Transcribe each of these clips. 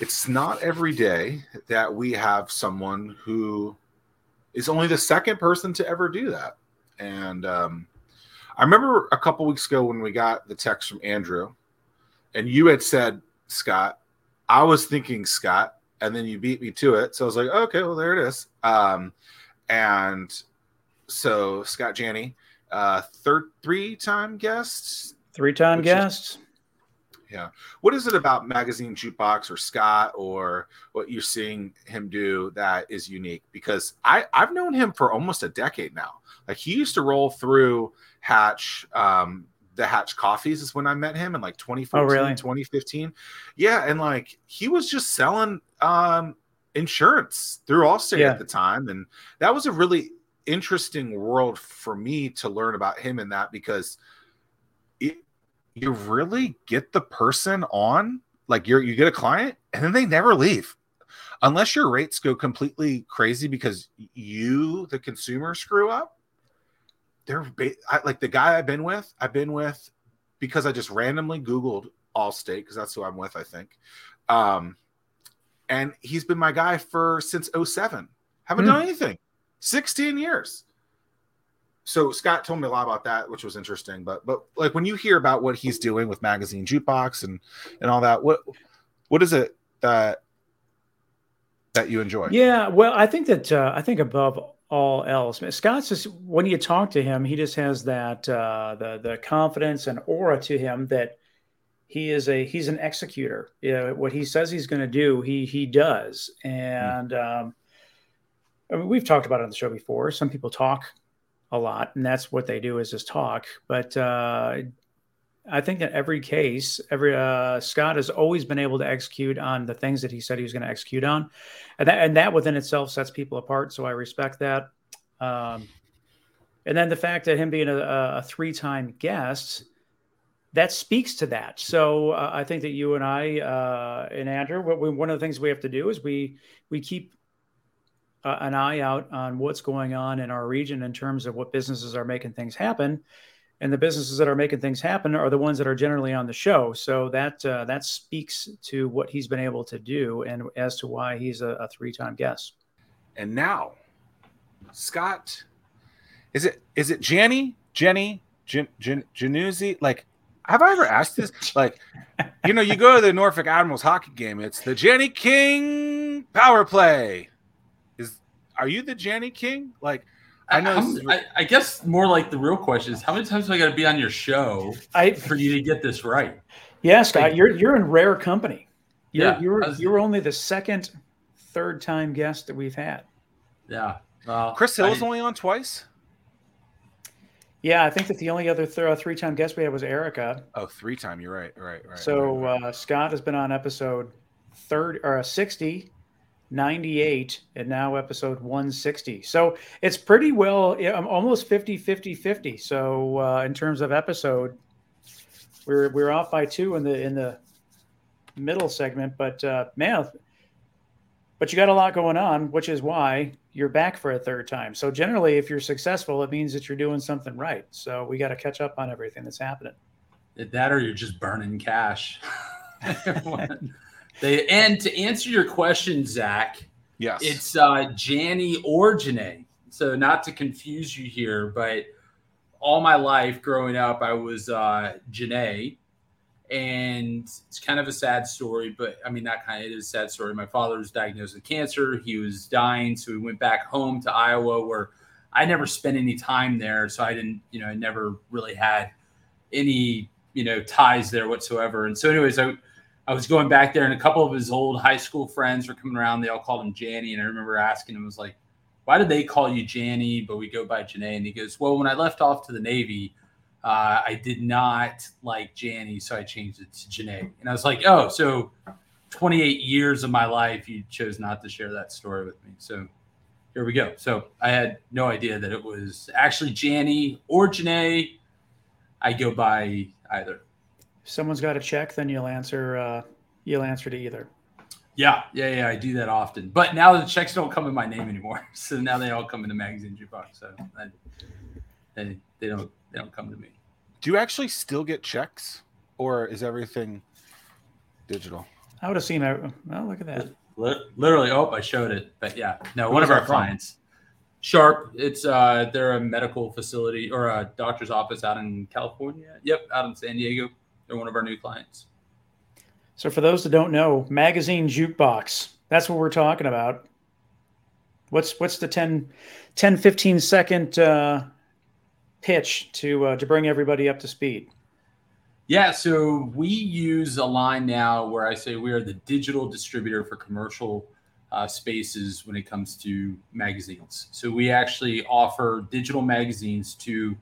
it's not every day that we have someone who is only the second person to ever do that. And um, I remember a couple weeks ago when we got the text from Andrew, and you had said, Scott, I was thinking Scott, and then you beat me to it. So I was like, okay, well, there it is. Um, and so Scott Janney, uh, third three time guest, three time guest. Yeah. What is it about Magazine Jukebox or Scott or what you're seeing him do that is unique? Because I, I've known him for almost a decade now. Like he used to roll through Hatch, um, the Hatch coffees is when I met him in like 2014, oh, really? 2015. Yeah. And like he was just selling um, insurance through Allstate yeah. at the time. And that was a really interesting world for me to learn about him in that because you really get the person on like you're you get a client and then they never leave. Unless your rates go completely crazy because you the consumer screw up they're I, like the guy i've been with i've been with because i just randomly googled allstate because that's who i'm with i think. Um and he's been my guy for since 07 haven't mm. done anything. 16 years so Scott told me a lot about that, which was interesting. But but like when you hear about what he's doing with Magazine Jukebox and and all that, what what is it that that you enjoy? Yeah, well, I think that uh, I think above all else, Scott's just when you talk to him, he just has that uh, the the confidence and aura to him that he is a he's an executor. You know, what he says he's going to do, he he does. And mm. um, I mean, we've talked about it on the show before. Some people talk a lot, and that's what they do is just talk. But uh, I think that every case, every uh, Scott has always been able to execute on the things that he said he was going to execute on, and that, and that within itself sets people apart. So I respect that. Um, and then the fact that him being a, a three-time guest, that speaks to that. So uh, I think that you and I uh, and Andrew, we, one of the things we have to do is we we keep uh, an eye out on what's going on in our region in terms of what businesses are making things happen. And the businesses that are making things happen are the ones that are generally on the show. So that uh, that speaks to what he's been able to do and as to why he's a, a three-time guest. And now, Scott, is it is it Jenny, Jenny, Jan, Jan, Januzzi? Like, have I ever asked this? Like, you know, you go to the Norfolk Admirals hockey game. It's the Jenny King power play are you the Janny King? Like, I know. I, I, guess more like the real question is how many times do I got to be on your show I, for you to get this right? Yeah, Scott, like, you're you're in rare company. You're yeah, you're was, you're only the second, third time guest that we've had. Yeah. Well, Chris Hill was only on twice. Yeah, I think that the only other th- uh, three time guest we had was Erica. Oh, three time. You're right. Right. Right. So right, right. Uh, Scott has been on episode third or uh, sixty 98 and now episode 160 so it's pretty well i'm almost 50 50 50 so uh, in terms of episode we're we're off by two in the in the middle segment but uh man but you got a lot going on which is why you're back for a third time. So generally if you're successful it means that you're doing something right. So we got to catch up on everything that's happening. That or you're just burning cash They and to answer your question, Zack, yes, it's uh Janny or Janae. So not to confuse you here, but all my life growing up, I was uh Janae. And it's kind of a sad story, but I mean, that kind of is a sad story. My father was diagnosed with cancer. He was dying. So we went back home to Iowa where I never spent any time there. So I didn't, you know, I never really had any, you know, ties there whatsoever. And so, anyways, I, I was going back there, and a couple of his old high school friends were coming around. They all called him Janny, and I remember asking him, "Was like, why did they call you Janny, but we go by Janae?" And he goes, "Well, when I left off to the Navy, uh, I did not like Janny, so I changed it to Janae." And I was like, "Oh, so 28 years of my life, you chose not to share that story with me." So here we go. So I had no idea that it was actually Janny or Janae. I go by either someone's got a check, then you'll answer. Uh, you'll answer to either. Yeah, yeah, yeah. I do that often, but now the checks don't come in my name anymore. So now they all come in the magazine jukebox. So I, they they don't they don't come to me. Do you actually still get checks, or is everything digital? I would have seen a. Oh, look at that. Literally, oh, I showed it, but yeah, no, one of our clients, Sharp. It's uh, they're a medical facility or a doctor's office out in California. Yep, out in San Diego. They're one of our new clients. So, for those that don't know, magazine jukebox. That's what we're talking about. What's what's the 10, 10 15 second uh, pitch to uh, to bring everybody up to speed? Yeah, so we use a line now where I say we are the digital distributor for commercial uh, spaces when it comes to magazines. So we actually offer digital magazines to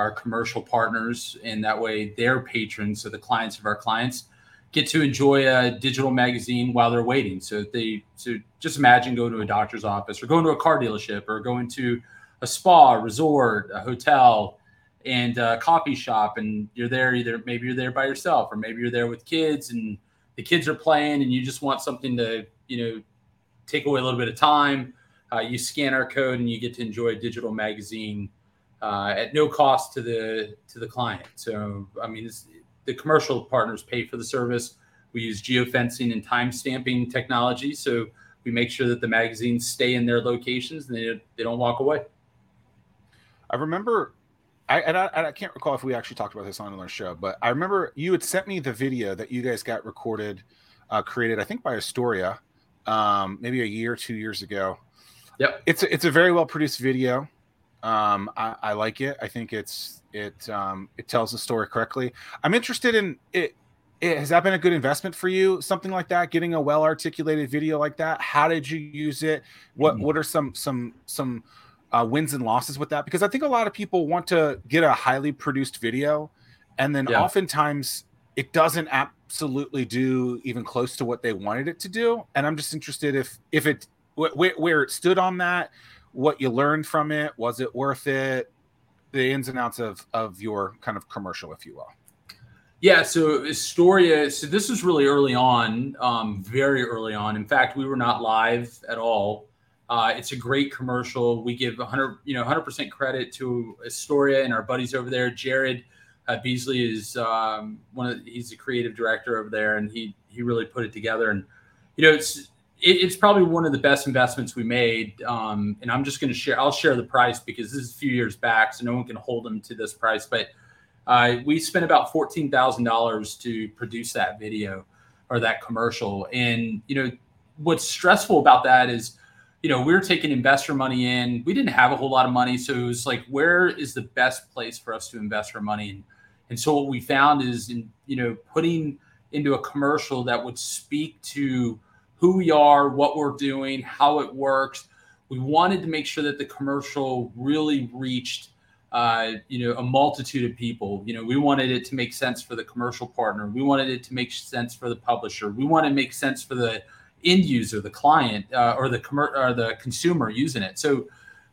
our commercial partners, and that way their patrons, so the clients of our clients, get to enjoy a digital magazine while they're waiting. So they so just imagine going to a doctor's office or going to a car dealership or going to a spa, a resort, a hotel, and a coffee shop, and you're there either maybe you're there by yourself or maybe you're there with kids and the kids are playing and you just want something to you know take away a little bit of time. Uh, you scan our code and you get to enjoy a digital magazine uh, at no cost to the to the client. So I mean, the commercial partners pay for the service. We use geofencing and time stamping technology, so we make sure that the magazines stay in their locations and they, they don't walk away. I remember, I, I, I can't recall if we actually talked about this on our show, but I remember you had sent me the video that you guys got recorded, uh, created, I think by Astoria, um, maybe a year, two years ago. Yep. It's a, it's a very well produced video. Um, I, I like it. I think it's it um, it tells the story correctly. I'm interested in it, it. Has that been a good investment for you? Something like that, getting a well articulated video like that. How did you use it? What mm-hmm. what are some some some uh, wins and losses with that? Because I think a lot of people want to get a highly produced video, and then yeah. oftentimes it doesn't absolutely do even close to what they wanted it to do. And I'm just interested if if it wh- where it stood on that what you learned from it. Was it worth it? The ins and outs of of your kind of commercial, if you will. Yeah, so Astoria. So this was really early on, um, very early on. In fact, we were not live at all. Uh, it's a great commercial. We give 100, you know, 100% credit to Astoria and our buddies over there. Jared uh, Beasley is um, one of he's the creative director over there, and he he really put it together. And you know, it's it, it's probably one of the best investments we made. Um, and I'm just going to share, I'll share the price because this is a few years back, so no one can hold them to this price. But uh, we spent about $14,000 to produce that video or that commercial. And, you know, what's stressful about that is, you know, we are taking investor money in. We didn't have a whole lot of money. So it was like, where is the best place for us to invest our money? And, and so what we found is in, you know, putting into a commercial that would speak to who we are, what we're doing, how it works. We wanted to make sure that the commercial really reached, uh, you know, a multitude of people. You know, we wanted it to make sense for the commercial partner. We wanted it to make sense for the publisher. We want to make sense for the end user, the client, uh, or the commer- or the consumer using it. So,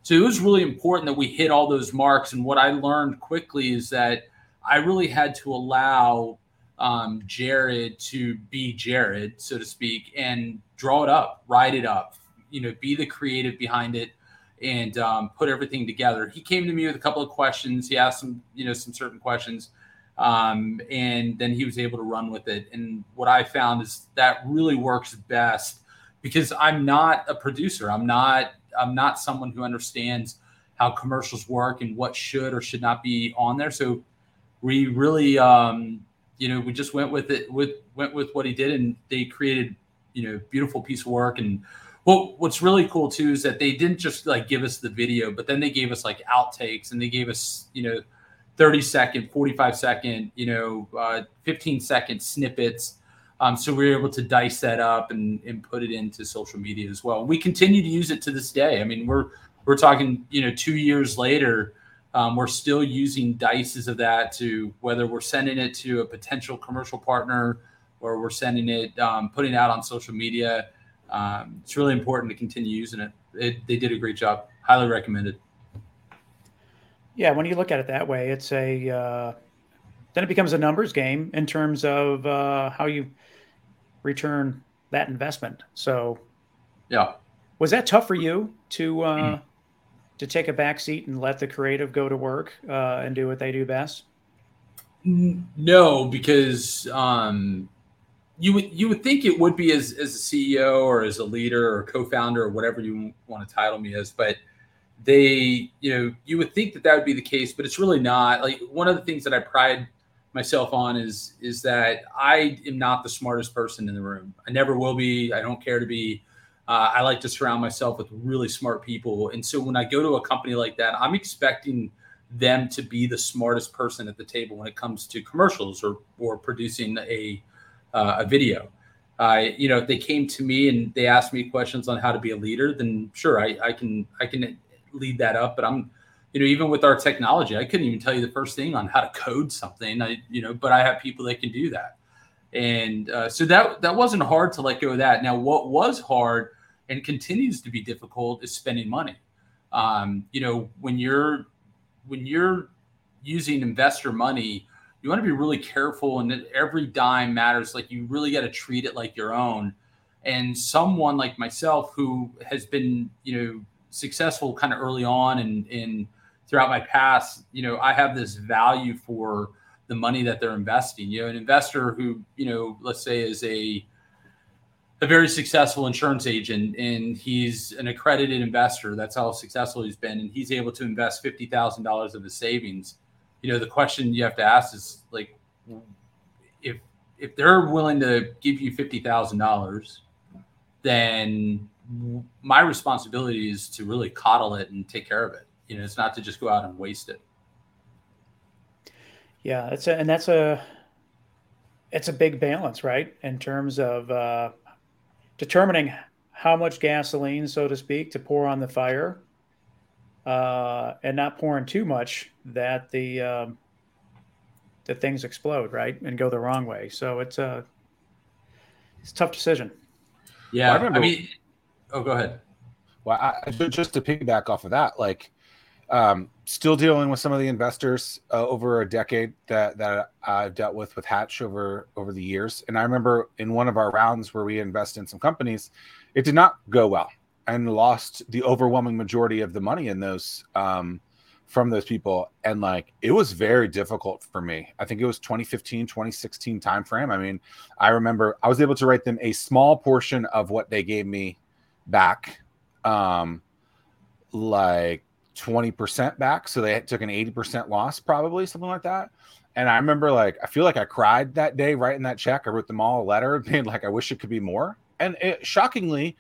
so it was really important that we hit all those marks. And what I learned quickly is that I really had to allow um, Jared to be Jared, so to speak, and draw it up, write it up, you know, be the creative behind it and um, put everything together. He came to me with a couple of questions. He asked some, you know, some certain questions. Um, and then he was able to run with it. And what I found is that really works best because I'm not a producer. I'm not, I'm not someone who understands how commercials work and what should or should not be on there. So we really, um, you know, we just went with it with went with what he did, and they created, you know, beautiful piece of work. And what what's really cool too is that they didn't just like give us the video, but then they gave us like outtakes, and they gave us, you know, 30 second, 45 second, you know, uh, 15 second snippets. Um, so we were able to dice that up and, and put it into social media as well. We continue to use it to this day. I mean, we're we're talking, you know, two years later um, we're still using dices of that to whether we're sending it to a potential commercial partner or we're sending it, um, putting it out on social media. Um, it's really important to continue using it. it. They did a great job. Highly recommended. Yeah, when you look at it that way, it's a uh, then it becomes a numbers game in terms of uh, how you return that investment. So, yeah, was that tough for you to uh, mm to take a back seat and let the creative go to work uh, and do what they do best? No, because um, you would you would think it would be as as a CEO or as a leader or co-founder or whatever you want to title me as, but they you know you would think that that would be the case, but it's really not. Like one of the things that I pride myself on is is that I am not the smartest person in the room. I never will be. I don't care to be. Uh, I like to surround myself with really smart people, and so when I go to a company like that, I'm expecting them to be the smartest person at the table when it comes to commercials or or producing a uh, a video. Uh, you know, if they came to me and they asked me questions on how to be a leader, then sure, I, I can I can lead that up. But I'm, you know, even with our technology, I couldn't even tell you the first thing on how to code something. I, you know, but I have people that can do that, and uh, so that that wasn't hard to let go of that. Now, what was hard and continues to be difficult is spending money. Um, you know, when you're when you're using investor money you want to be really careful and every dime matters like you really got to treat it like your own and someone like myself who has been you know successful kind of early on and in throughout my past you know i have this value for the money that they're investing you know an investor who you know let's say is a a very successful insurance agent and he's an accredited investor that's how successful he's been and he's able to invest $50000 of his savings you know the question you have to ask is like if if they're willing to give you fifty thousand dollars, then my responsibility is to really coddle it and take care of it. You know, it's not to just go out and waste it. Yeah, it's a, and that's a it's a big balance, right? In terms of uh, determining how much gasoline, so to speak, to pour on the fire uh, and not pouring too much that the um, that things explode right and go the wrong way. So it's a it's a tough decision. Yeah, well, I, remember, I mean, oh, go ahead. Well, I, just to piggyback off of that, like um, still dealing with some of the investors uh, over a decade that that I've dealt with with Hatch over over the years. And I remember in one of our rounds where we invest in some companies, it did not go well and lost the overwhelming majority of the money in those um, from those people. And like it was very difficult for me. I think it was 2015 2016 timeframe. I mean i remember i was able to write them a small portion of what they gave me back um like 20% back so they took an 80% loss probably something like that and i remember like i feel like i cried that day writing that check i wrote them all a letter being like i wish it could be more and it, shockingly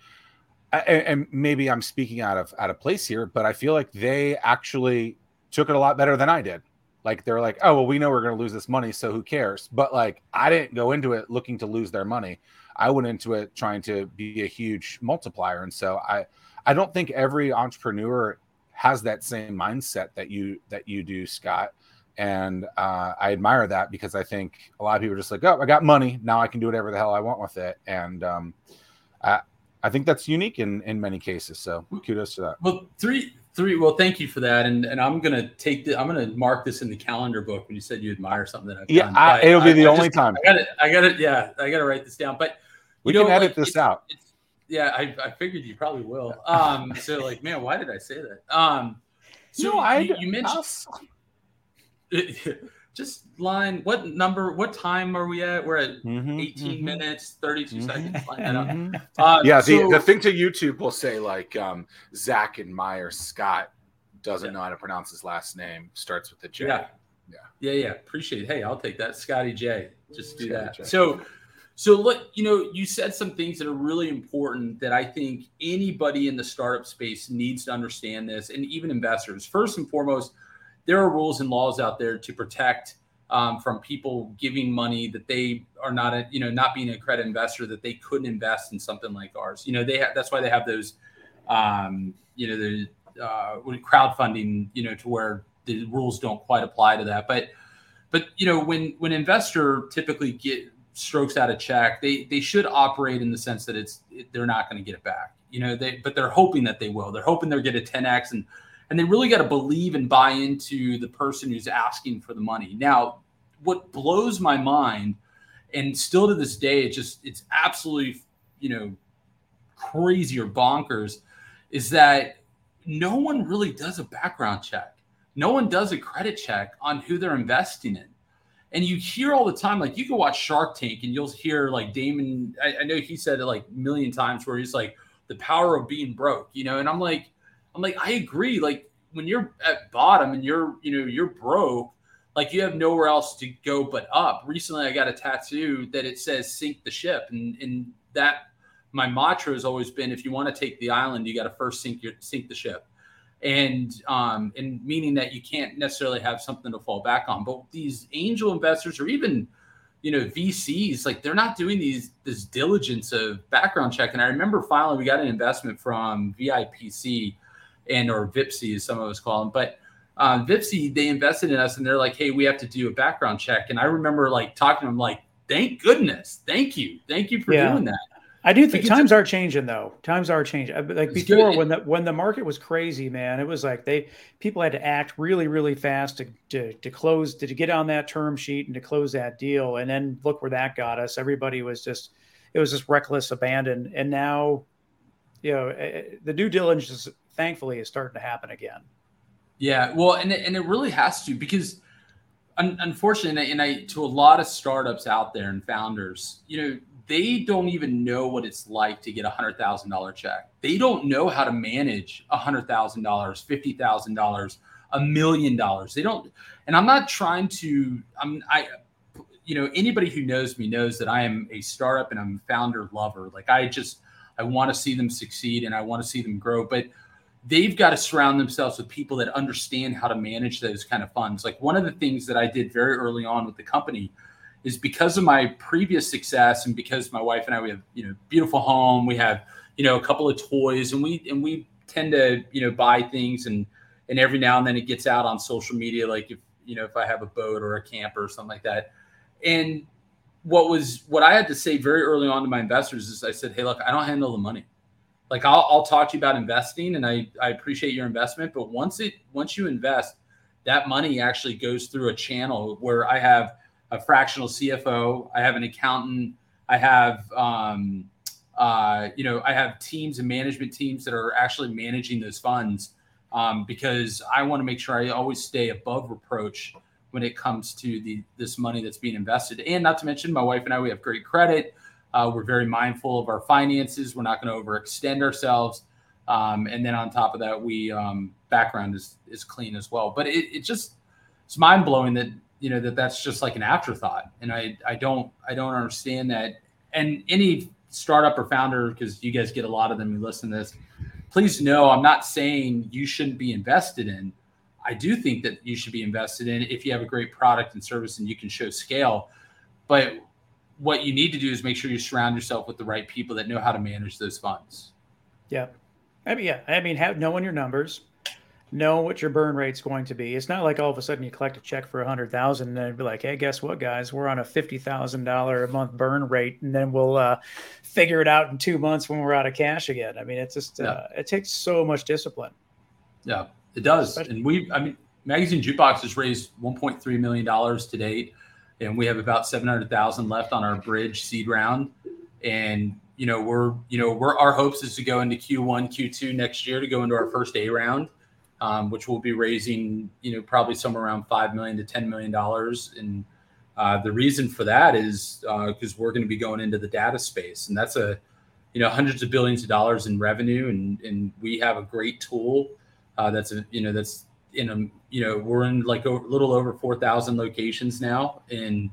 and maybe I'm speaking out of out of place here, but I feel like they actually took it a lot better than I did. Like they're like, oh well, we know we're going to lose this money, so who cares? But like I didn't go into it looking to lose their money. I went into it trying to be a huge multiplier, and so I I don't think every entrepreneur has that same mindset that you that you do, Scott. And uh, I admire that because I think a lot of people are just like, oh, I got money now, I can do whatever the hell I want with it, and um, I, I think that's unique in in many cases. So kudos to that. Well, three three. Well, thank you for that, and and I'm gonna take the I'm gonna mark this in the calendar book when you said you admire something that I've yeah, done. Yeah, it'll be the I only just, time. I got it. I got it. Yeah, I got to write this down. But we can edit like, this out. It's, yeah, I, I figured you probably will. Um, so like, man, why did I say that? Um, so no, I, you, you mentioned just line what number what time are we at we're at mm-hmm, 18 mm-hmm. minutes 32 mm-hmm, seconds line that up. Mm-hmm. Uh, yeah the, so, the thing to youtube will say like um, zack and meyer scott doesn't yeah. know how to pronounce his last name starts with the j yeah yeah yeah yeah appreciate it hey i'll take that scotty j just do scotty that J. so so look you know you said some things that are really important that i think anybody in the startup space needs to understand this and even investors. First and foremost there are rules and laws out there to protect um, from people giving money that they are not a, you know not being accredited investor that they couldn't invest in something like ours. You know they have that's why they have those um, you know the uh, crowdfunding you know to where the rules don't quite apply to that. But but you know when when investor typically get strokes out of check they they should operate in the sense that it's they're not going to get it back you know they but they're hoping that they will they're hoping they'll get a 10x and and they really got to believe and buy into the person who's asking for the money. Now, what blows my mind, and still to this day, it just it's absolutely you know crazy or bonkers, is that no one really does a background check. No one does a credit check on who they're investing in. And you hear all the time, like you can watch Shark Tank and you'll hear like Daymond I, I know he said it like a million times where he's like, the power of being broke, you know. And I'm like, I'm like, I agree. Like when you're at bottom and you're, you know, you're broke, like you have nowhere else to go but up. Recently, I got a tattoo that it says "sink the ship," and and that my mantra has always been: if you want to take the island, you got to first sink your sink the ship, and um, and meaning that you can't necessarily have something to fall back on. But these angel investors or even you know VCs like they're not doing these this diligence of background check. And I remember finally we got an investment from VIPC and or VIPC as some of us call them, but um, Vipsy they invested in us and they're like, hey, we have to do a background check. And I remember like talking to them like, thank goodness, thank you, thank you for yeah. doing that. I do think times are changing though. Times are changing. Uh, like before, good. when the when the market was crazy, man, it was like they people had to act really, really fast to to, to close to, to get on that term sheet and to close that deal. And then look where that got us. Everybody was just it was just reckless abandon. And now, you know, eh, eh, the due diligence thankfully is starting to happen again. Yeah, well, and it, and it really has to because un- unfortunately, and I to a lot of startups out there and founders, you know, they don't even know what it's like to get a hundred thousand dollar check. They don't know how to manage a hundred thousand dollars, fifty thousand dollars, a million dollars. They don't. And I'm not trying to. I'm. I. You know, anybody who knows me knows that I am a startup and I'm a founder lover. Like I just, I want to see them succeed and I want to see them grow. But they've got to surround themselves with people that understand how to manage those kind of funds. Like one of the things that I did very early on with the company is because of my previous success and because my wife and I we have you know beautiful home, we have you know a couple of toys, and we and we tend to you know buy things and and every now and then it gets out on social media, like if you know if I have a boat or a camper or something like that, and what was what I had to say very early on to my investors is I said, hey, look, I don't handle the money. Like I'll, I'll talk to you about investing, and I I appreciate your investment, but once it once you invest, that money actually goes through a channel where I have a fractional CFO, I have an accountant, I have um, uh, you know, I have teams and management teams that are actually managing those funds um, because I want to make sure I always stay above reproach when it comes to the this money that's being invested. And not to mention, my wife and I we have great credit. Uh, we're very mindful of our finances. We're not going to overextend ourselves. Um, and then on top of that, we um, background is is clean as well. But it, it just it's mind blowing that you know that that's just like an afterthought. And i i don't i don't understand that. And any startup or founder because you guys get a lot of them who listen to this please know i'm not saying you shouldn't be invested in. I do think that you should be invested in if you have a great product and service and you can show scale. But what you need to do is make sure you surround yourself with the right people that know how to manage those funds. Yeah. I mean yeah. I mean have knowing your numbers know what your burn rate's going to be. It's not like all of a sudden you collect a check for a hundred thousand and be like, hey, guess what, guys? We're on a fifty thousand dollar a month burn rate, and then we'll uh, figure it out in two months when we're out of cash again. I mean, it's just yeah. uh, it takes so much discipline. Yeah, it does. Especially- and we, I mean, Magazine Jukebox has raised one point three million dollars to date, and we have about seven hundred thousand left on our bridge seed round, and you know we're you know we're our hopes is to go into Q1, Q2 next year to go into our first A round um, which will be raising, you know, probably somewhere around five million to ten million dollars. And uh, the reason for that is because uh, we're going to be going into the data space, and that's a, you know, hundreds of billions of dollars in revenue, and and we have a great tool uh, that's a, you know, that's in a, you know, we're in like a little over four thousand locations now, and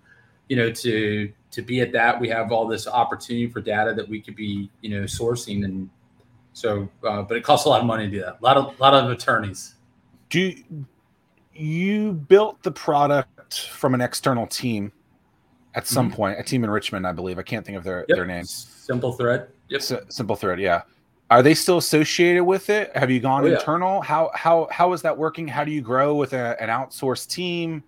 you know, to to be at that, we have all this opportunity for data that we could be, you know, sourcing. And so, uh, but it costs a lot of money to do that. A lot of, lot of attorneys. Do you built the product from an external team at some mm-hmm. point? A team in Richmond, I believe. I can't think of their yep. their name. Simple Thread. Yep. S- Simple Thread. Yeah. Are they still associated with it? Have you gone oh, internal? Yeah. How how how is that working? How do you grow with a, an outsourced team?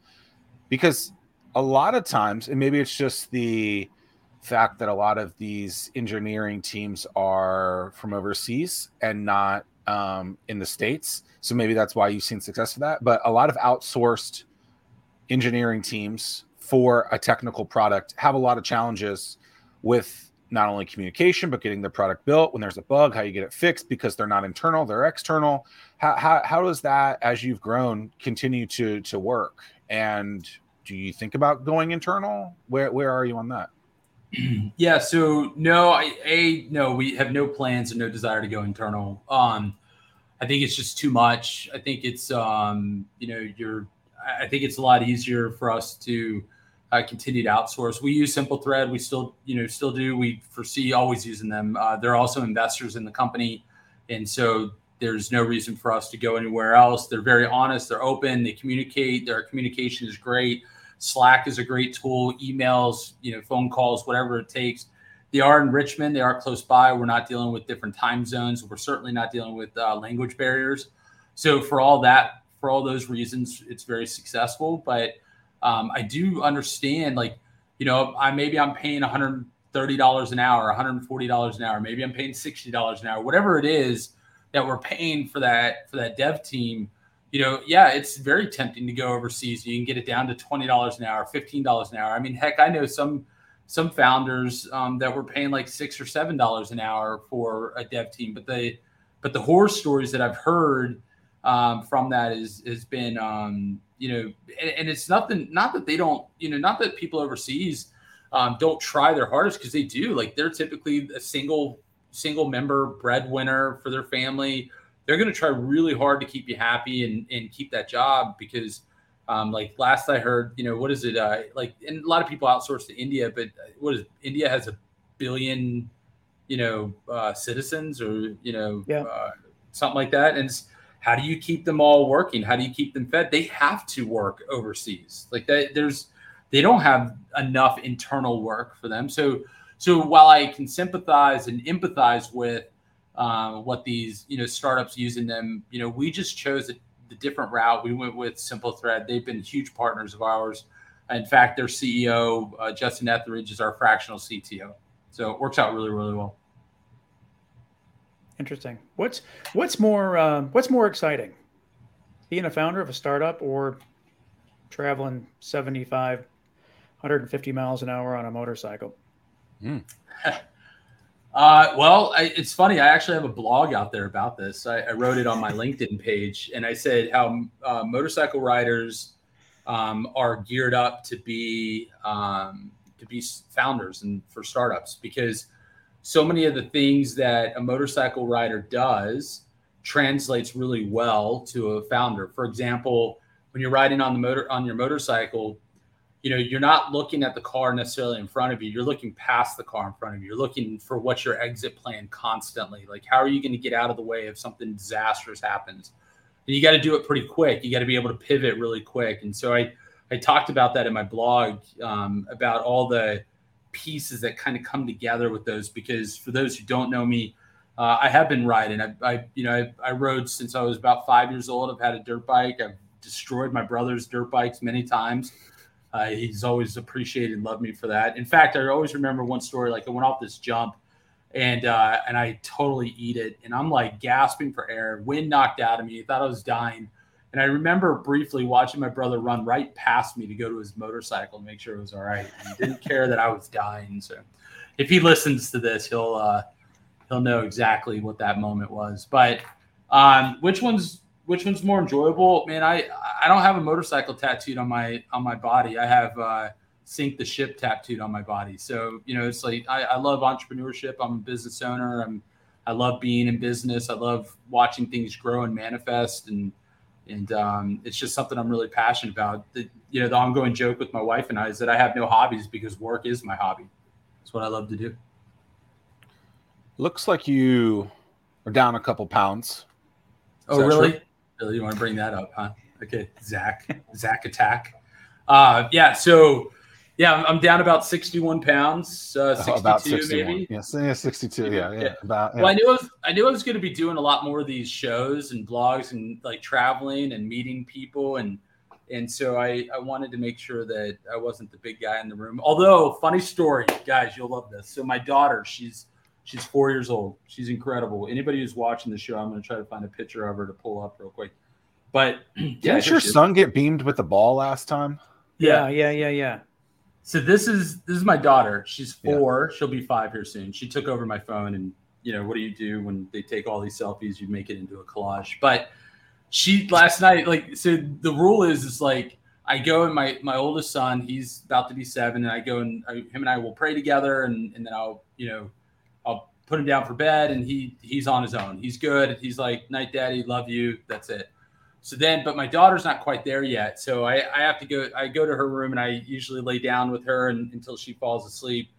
Because a lot of times, and maybe it's just the fact that a lot of these engineering teams are from overseas and not um, in the states. So maybe that's why you've seen success for that. But a lot of outsourced engineering teams for a technical product have a lot of challenges with not only communication but getting the product built when there's a bug how you get it fixed because they're not internal they're external how, how, how does that as you've grown continue to to work and do you think about going internal? Where where are you on that? yeah, so no, I, a no, we have no plans and no desire to go internal. Um, I think it's just too much. I think it's um, you know, you're. I think it's a lot easier for us to uh, continue to outsource. We use Simple Thread. We still, you know, still do. We foresee always using them. Uh, they're also investors in the company, and so there's no reason for us to go anywhere else. They're very honest. They're open. They communicate. Their communication is great. Slack is a great tool. Emails, you know, phone calls, whatever it takes. They are in Richmond. They are close by. We're not dealing with different time zones. We're certainly not dealing with uh, language barriers. So for all that, for all those reasons, it's very successful. But um, I do understand, like, you know, I maybe I'm paying 130 dollars an hour, 140 dollars an hour. Maybe I'm paying 60 dollars an hour, whatever it is that we're paying for that for that dev team you know yeah it's very tempting to go overseas. You can get it down to $20 an hour $15 an hour. I mean heck i know some some founders um, that were paying like six or seven dollars an hour for a dev team but the but the horror stories that i've heard um, from that is has been um, you know and, and, it's nothing not that they don't you know not that people overseas um, don't try their hardest because they do. Like they're typically a single single member breadwinner for their family, they're going to try really hard to keep you happy and, and keep that job because, um, like last I heard, you know, what is it? Uh, like, and a lot of people outsource to India, but what is India has a billion, you know, uh, citizens or you know, yeah. uh, something like that. And how do you keep them all working? How do you keep them fed? They have to work overseas. Like that, there's they don't have enough internal work for them. So so while I can sympathize and empathize with uh, what these you know startups using them, you know, we just chose a, the different route. We went with Simple Thread. They've been huge partners of ours. In fact, their CEO uh, Justin Etheridge is our fractional CTO. So it works out really, really well. Interesting. What's what's more uh, what's more exciting, being a founder of a startup or traveling 75, 150 miles an hour on a motorcycle? Mm. uh, well, I, it's funny. I actually have a blog out there about this. I, I wrote it on my LinkedIn page, and I said how uh, motorcycle riders um, are geared up to be um, to be founders and for startups because so many of the things that a motorcycle rider does translates really well to a founder. For example, when you're riding on the motor on your motorcycle, you know you're not looking at the car necessarily in front of you. You're looking past the car in front of you. You're looking for what's your exit plan constantly. Like how are you going to get out of the way if something disastrous happens? And you got to do it pretty quick. You got to be able to pivot really quick. And so i i talked about that in my blog um, about all the pieces that kind of come together with those because for those who don't know me uh, i have been riding. I, I you know I, I rode since i was about five years old. I've had a dirt bike. I've destroyed my brother's dirt bikes many times uh, he's always appreciated and loved me for that. In fact, I always remember one story like I went off this jump and uh, and I totally eat it, and I'm like gasping for air. Wind knocked out of me. I thought I was dying. And I remember briefly watching my brother run right past me to go to his motorcycle to make sure it was all right. And he didn't care that I was dying. So if he listens to this, he'll uh, he'll know exactly what that moment was. But um, which one's which one's more enjoyable? Man, I I don't have a motorcycle tattooed on my on my body. I have uh, sink the ship tattooed on my body. So you know, it's like I, I love entrepreneurship. I'm a business owner. I'm I love being in business. I love watching things grow and manifest, and and um, it's just something I'm really passionate about. The, you know, the ongoing joke with my wife and I is that I have no hobbies because work is my hobby. It's what I love to do. Looks like you are down a couple pounds. Is oh, really? True? Really, you want to bring that up, huh? Okay, Zack, Zack attack. Uh, yeah, so yeah, I'm, down about 61 pounds, uh, 62 oh, about 61. maybe. Yes, yeah, 62. Yeah, yeah. yeah. About, yeah. Well, I knew I was, I knew I was going to be doing a lot more of these shows and blogs and like traveling and meeting people and and so I, I wanted to make sure that I wasn't the big guy in the room. Although, funny story, guys, you'll love this. So my daughter, she's She's four years old. She's incredible. Anybody who's watching the show, I'm going to try to find a picture of her to pull up real quick. But yeah, didn't your son get beamed with the ball last time? Yeah, yeah, yeah, yeah. So this is this is my daughter. She's four. Yeah. She'll be five here soon. She took over my phone, and you know what do you do when they take all these selfies? You make it into a collage. But she last night, like, so the rule is, is like I go and my my oldest son, he's about to be seven, and I go and I, him and I will pray together, and and then I'll you know I'll put him down for bed, and he he's on his own. He's good. He's like, night, daddy, love you. That's it. So then, but my daughter's not quite there yet, so I, I have to go. I go to her room, and I usually lay down with her and, until she falls asleep.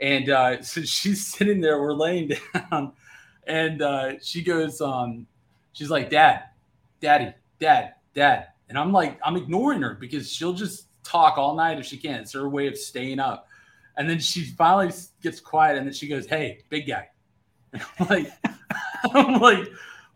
And uh, so she's sitting there. We're laying down, and uh, she goes, um, she's like, "Dad, Daddy, Dad, Dad," and I'm like, I'm ignoring her because she'll just talk all night if she can. It's her way of staying up. And then she finally gets quiet, and then she goes, "Hey, big guy." I'm like, I'm like,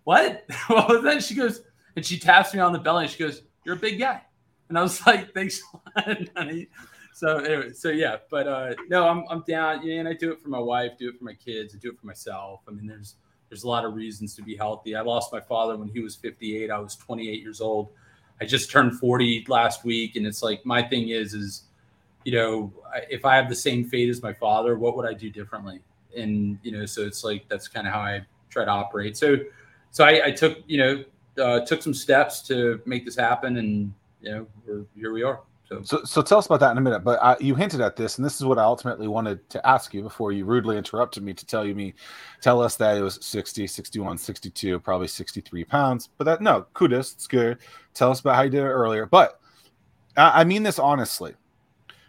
what? What was that? She goes and she taps me on the belly and she goes, "You're a big guy," and I was like, "Thanks honey." So anyway, so yeah, but uh, no, I'm I'm down, yeah, and I do it for my wife, do it for my kids, I do it for myself. I mean, there's there's a lot of reasons to be healthy. I lost my father when he was 58. I was 28 years old. I just turned 40 last week, and it's like my thing is is you know if I have the same fate as my father, what would I do differently? And you know, so it's like that's kind of how I try to operate. So so I, I took you know uh, took some steps to make this happen, and you know, we're here we are. So, so, so tell us about that in a minute. But uh, you hinted at this, and this is what I ultimately wanted to ask you before you rudely interrupted me to tell you me, tell us that it was 60, 61, 62, probably 63 pounds. But that no, kudos, it's good. Tell us about how you did it earlier. But I, I mean this honestly.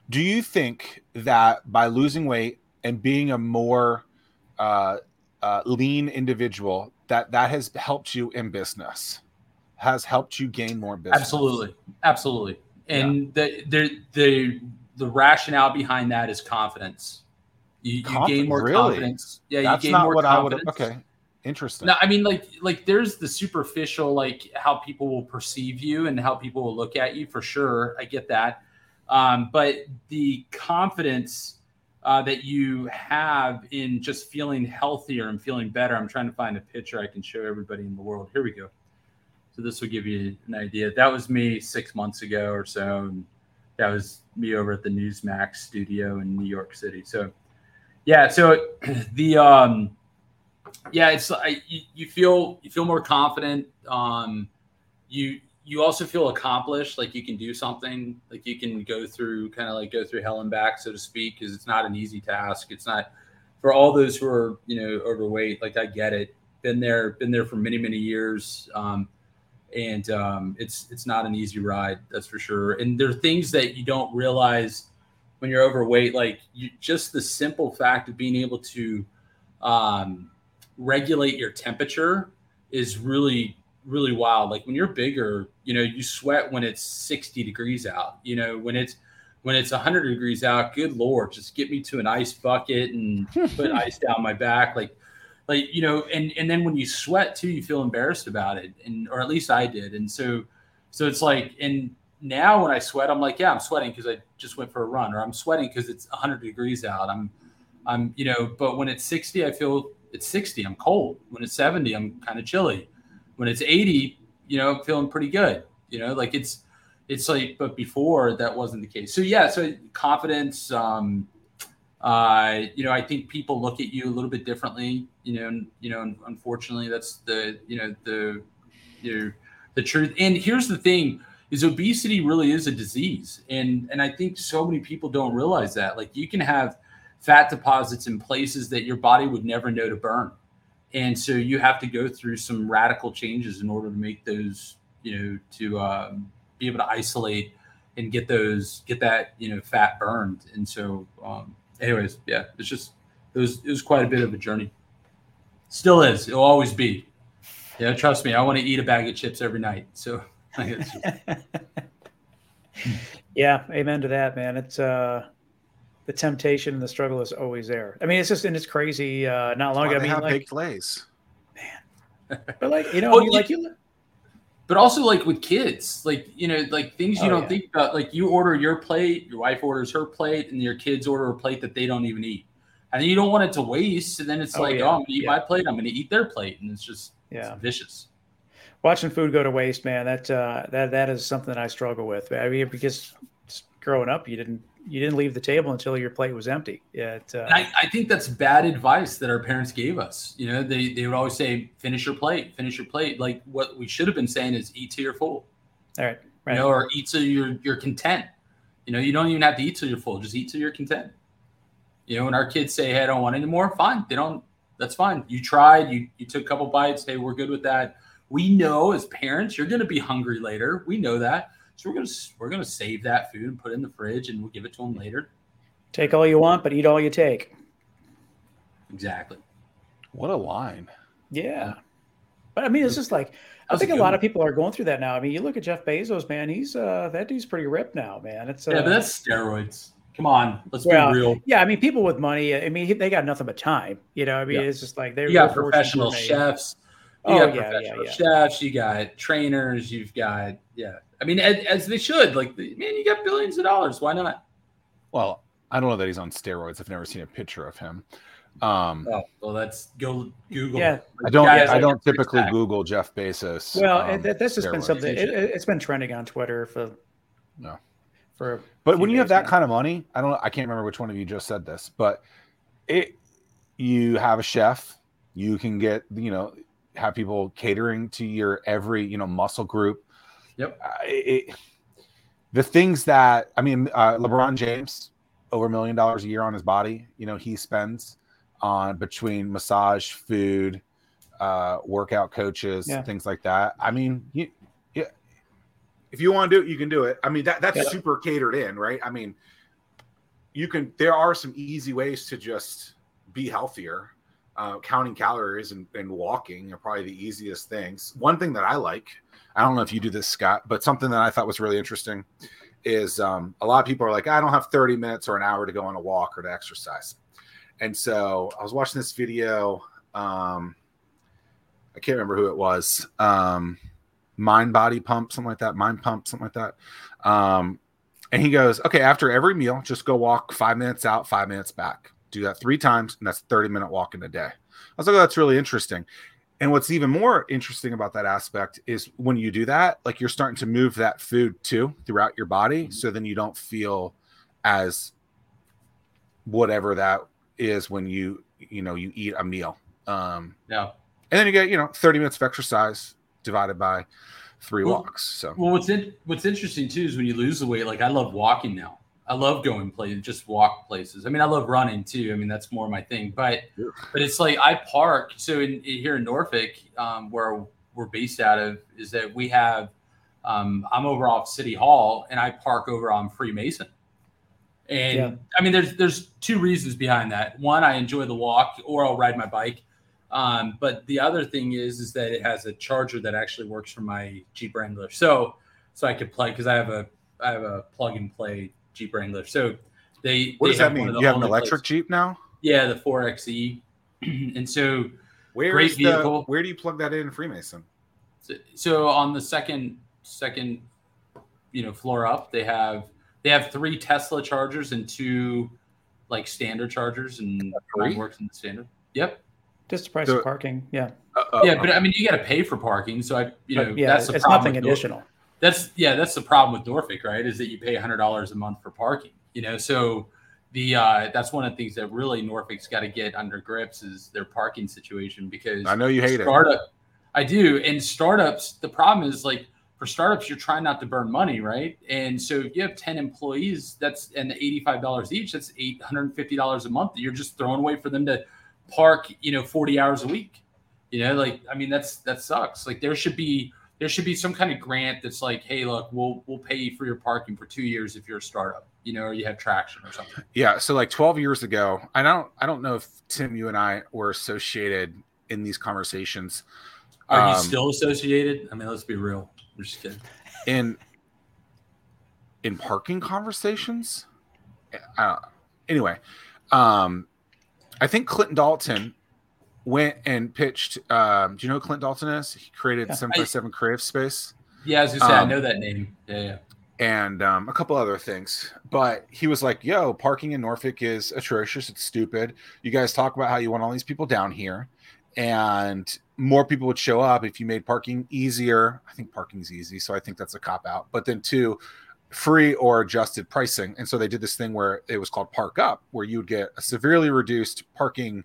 Do you think that by losing weight and being a more uh, uh, lean individual, that that has helped you in business? Has helped you gain more business? Absolutely. Absolutely. And yeah. the, the the the rationale behind that is confidence. You, you gain more really? confidence. Yeah That's you gain more confidence. okay interesting. No i mean like like there's the superficial like how people will perceive you and how people will look at you for sure. I get that um, but the confidence uh, that you have in just feeling healthier and feeling better. I'm trying to find a picture I can show everybody in the world. Here we go. So this will give you an idea. That was me six months ago or so. And that was me over at the Newsmax studio in New York City. So yeah, so the um, yeah, it's I, you, you feel you feel more confident. Um, you you also feel accomplished, like you can do something, like you can go through kind of like go through hell and back, so to speak, because it's not an easy task. It's not for all those who are you know overweight. Like I get it, been there, been there for many many years, um, and um, it's it's not an easy ride, that's for sure. And there are things that you don't realize when you're overweight, like you, just the simple fact of being able to um, regulate your temperature is really really wild. Like when you're bigger, you know, you sweat when it's 60 degrees out. You know, when it's when it's 100 degrees out, good lord, just get me to an ice bucket and put ice down my back like like you know, and and then when you sweat too, you feel embarrassed about it and or at least I did. And so so it's like and now when I sweat, I'm like, yeah, I'm sweating because I just went for a run or I'm sweating because it's 100 degrees out. I'm I'm, you know, but when it's 60, I feel it's 60. I'm cold. When it's 70, I'm kind of chilly when it's 80, you know, feeling pretty good. You know, like it's it's like, but before that wasn't the case. So yeah, so confidence. Um, uh, you know, I think people look at you a little bit differently. You know, and, you know, unfortunately, that's the you know the you know, the truth. And here's the thing: is obesity really is a disease, and and I think so many people don't realize that. Like, you can have fat deposits in places that your body would never know to burn and so you have to go through some radical changes in order to make those you know to um, be able to isolate and get those get that you know fat burned. And so um, anyways yeah it's just it was it was quite a bit of a journey. Still is. It'll always be. Yeah trust me i want to eat a bag of chips every night so. Yeah amen to that man. It's uh the temptation and the struggle is always there. I mean, it's just and it's crazy. Uh, not long ago, I mean, like big plays, man. But like you know, well, you, like you. But also like with kids, like you know, like things you oh, don't yeah. think about. Like you order your plate, your wife orders her plate, and your kids order a plate that they don't even eat, and then you don't want it to waste. And then it's oh, like, yeah. oh, I'm gonna eat yeah. my plate. I'm gonna eat their plate, and it's just yeah, it's vicious. Watching food go to waste, man. That uh, that that is something that I struggle with. I mean, because growing up, you didn't you didn't leave the table until your plate was empty. Yeah, uh, I, I, think that's bad advice that our parents gave us. You know, they, they would always say, "Finish your plate, finish your plate." Like what we should have been saying is, "Eat till you're full." All right, right. you know, or eat till you're you're content. You know, you don't even have to eat till you're full. Just eat till you're content. You know, when our kids say, "Hey, I don't want any more," fine. They don't. That's fine. You tried. You you took a couple bites. Hey, we're good with that. We know as parents, you're going to be hungry later. We know that. So we're gonna we're gonna save that food and put it in the fridge, and we'll give it to them later. Take all you want, but eat all you take. Exactly. What a line. Yeah. But I mean, it's just like I think a lot one. of people are going through that now. I mean, you look at Jeff Bezos, man. He's uh that dude's pretty ripped now, man. It's uh, yeah, but that's steroids. Come on, let's well, be real. Yeah, I mean, people with money. I mean, they got nothing but time. You know, I mean, yeah. it's just like they're you got professional chefs. You oh, got yeah, professional yeah, yeah. chefs. You got trainers. You've got yeah. I mean, as, as, they should. Like, man, you got billions of dollars. Why not? Well, I don't know that he's on steroids. I've never seen a picture of him. Um, oh, well, that's go Google. Yeah, I don't. I don't typically Google Jeff Bezos. Well, um, it, this has steroids. been something. It, has been trending on Twitter for. No. For. But when you have that now. kind of money, I don't. I can't remember which one of you just said this, but it. You have a chef. You can get you know have people catering to your every you know muscle group Yep. Uh, it, the things that I mean, uh, LeBron James over a million dollars a year on his body. You know, he spends on between massage, food, uh, workout coaches, yeah. things like that. I mean, you, yeah, if you want to do it, you can do it. I mean, that that's yeah. super catered in, right? I mean, you can. There are some easy ways to just be healthier. Uh, counting calories and, and walking are probably the easiest things. One thing that I like I don't know if you do this, Scott, but something that I thought was really interesting is um, a lot of people are like, I don't have 30 minutes or an hour to go on a walk or to exercise. And so I was watching this video. Um, I can't remember who it was. Um, mind body pump, something like that. Mind pump, something like that. Um, and he goes, okay, after every meal, just go walk five minutes out, five minutes back. Do that three times, and that's 30 minute walk in a day. I was like, oh, that's really interesting. And what's even more interesting about that aspect is when you do that, like you're starting to move that food too throughout your body. Mm-hmm. So then you don't feel as whatever that is when you, you know, you eat a meal. Um, yeah. And then you get, you know, 30 minutes of exercise divided by three well, walks. So, well, what's in, what's interesting too is when you lose the weight, like I love walking now. I love going places, just walk places. I mean, I love running too. I mean, that's more my thing. But yeah. but it's like I park. So in, here in Norfolk, um, where we're based out of, is that we have. Um, I'm over off City Hall, and I park over on Freemason. And yeah. I mean, there's there's two reasons behind that. One, I enjoy the walk, or I'll ride my bike. Um, but the other thing is, is that it has a charger that actually works for my Jeep Wrangler. So so I could play because I have a I have a plug and play Jeep Wrangler. So they what they does that mean? You have an electric places. Jeep now? Yeah, the 4xe. and so where great vehicle. The, where do you plug that in Freemason? So, so on the second second you know floor up, they have they have three Tesla chargers and two like standard chargers, and one works in the standard. Yep. Just the price so, of parking. Yeah. Uh, uh, yeah, but I mean, you got to pay for parking, so I, you know, yeah, that's the it's nothing additional that's yeah, that's the problem with Norfolk, right? Is that you pay hundred dollars a month for parking. You know, so the uh, that's one of the things that really Norfolk's got to get under grips is their parking situation because I know you hate startup, it. I do, and startups. The problem is like for startups, you're trying not to burn money, right? And so if you have ten employees, that's and eighty five dollars each, that's eight hundred and fifty dollars a month that you're just throwing away for them to park, you know, forty hours a week. You know, like I mean, that's that sucks. Like there should be there should be some kind of grant that's like, hey, look, we'll we'll pay you for your parking for two years if you're a startup, you know, or you have traction or something. Yeah. So like 12 years ago, I don't I don't know if Tim, you and I were associated in these conversations. Are um, you still associated? I mean, let's be real. I'm just kidding. In in parking conversations. Uh, anyway, um, I think Clinton Dalton went and pitched. Um, do you know who Clint Dalton is? He created yeah, 757 Creative Space. Yeah, as you say, um, I know that name. Yeah, yeah. And um, a couple other things. But he was like, yo, parking in Norfolk is atrocious. It's stupid. You guys talk about how you want all these people down here. And more people would show up if you made parking easier. I think parking's easy. So I think that's a cop out. But then, two, free or adjusted pricing. And so they did this thing where it was called Park Up, where you would get a severely reduced parking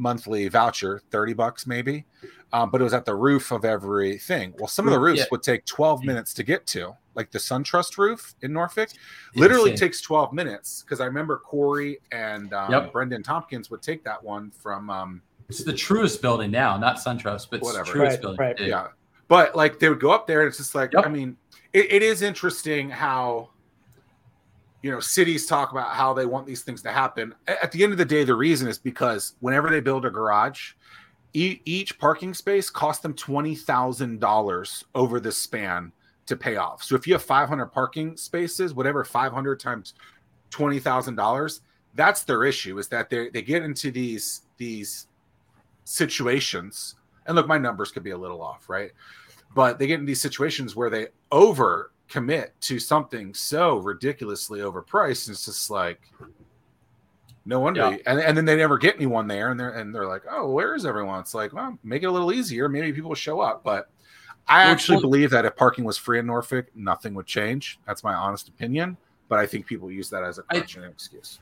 monthly voucher, 30 bucks maybe. Um, but it was at the roof of everything. Well, some of the roofs yeah. would take 12 minutes to get to. like the SunTrust roof in Norfolk, literally Insane. takes 12 minutes. Because I remember Corey and um, Yep. Brendan Tompkins would take that one from um, It's the Truist building now, not SunTrust, but it's Whatever. the Truist Right, building. right. yeah but like they would go up there and it's just like Yep. i mean it, it is interesting how you know cities talk about how they want these things to happen. At the end of the day the reason is because whenever they build a garage e- each parking space costs them $20000 over the span to pay off. So if you have 500 parking spaces whatever 500 times $20000 that's their issue is that they they get into these these situations. And look my numbers could be a little off right? But they get in these situations where they over commit to something so ridiculously overpriced and it's just like no wonder Yeah. and, and then they never get anyone there and they're and they're like oh where is everyone it's like well make it a little easier maybe people will show up but i actually believe that if parking was free in norfolk nothing would change that's my honest opinion but i think people use that as a crutch and an excuse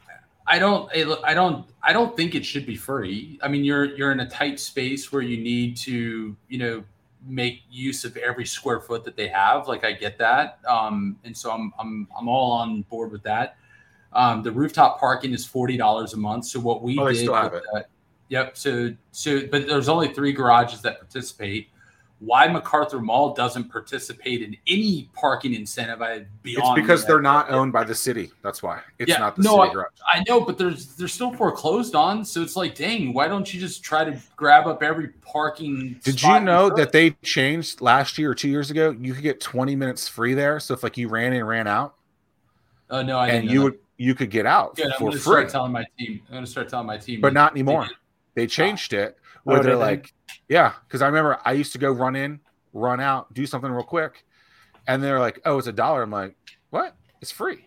I don't. I don't. I don't think it should be free. I mean, you're you're in a tight space where you need to, you know, make use of every square foot that they have. Like I get that, um, and so I'm I'm I'm all on board with that. Um, the rooftop parking is forty dollars a month. So what we Oh, did, with yep. So so, but there's only three garages that participate. Why MacArthur Mall doesn't participate in any parking incentive I beyond. it's because that- they're not owned by the city that's why it's Yeah, not the no, city garage I know, but there's they're still foreclosed on. So it's like, dang, why don't you just try to grab up every parking? Did you know that they changed last year or two years ago? You could get 20 minutes free there. So if like you ran in, ran out, Oh no, I and didn't you would you could get out that. Good, I'm for gonna free, start telling my team. I'm gonna start telling my team, but not anymore. They changed it where Oh, they're did they? like, yeah, because I remember I used to go run in, run out, do something real quick, and they're like, oh, it's a dollar. I'm like, what? It's free.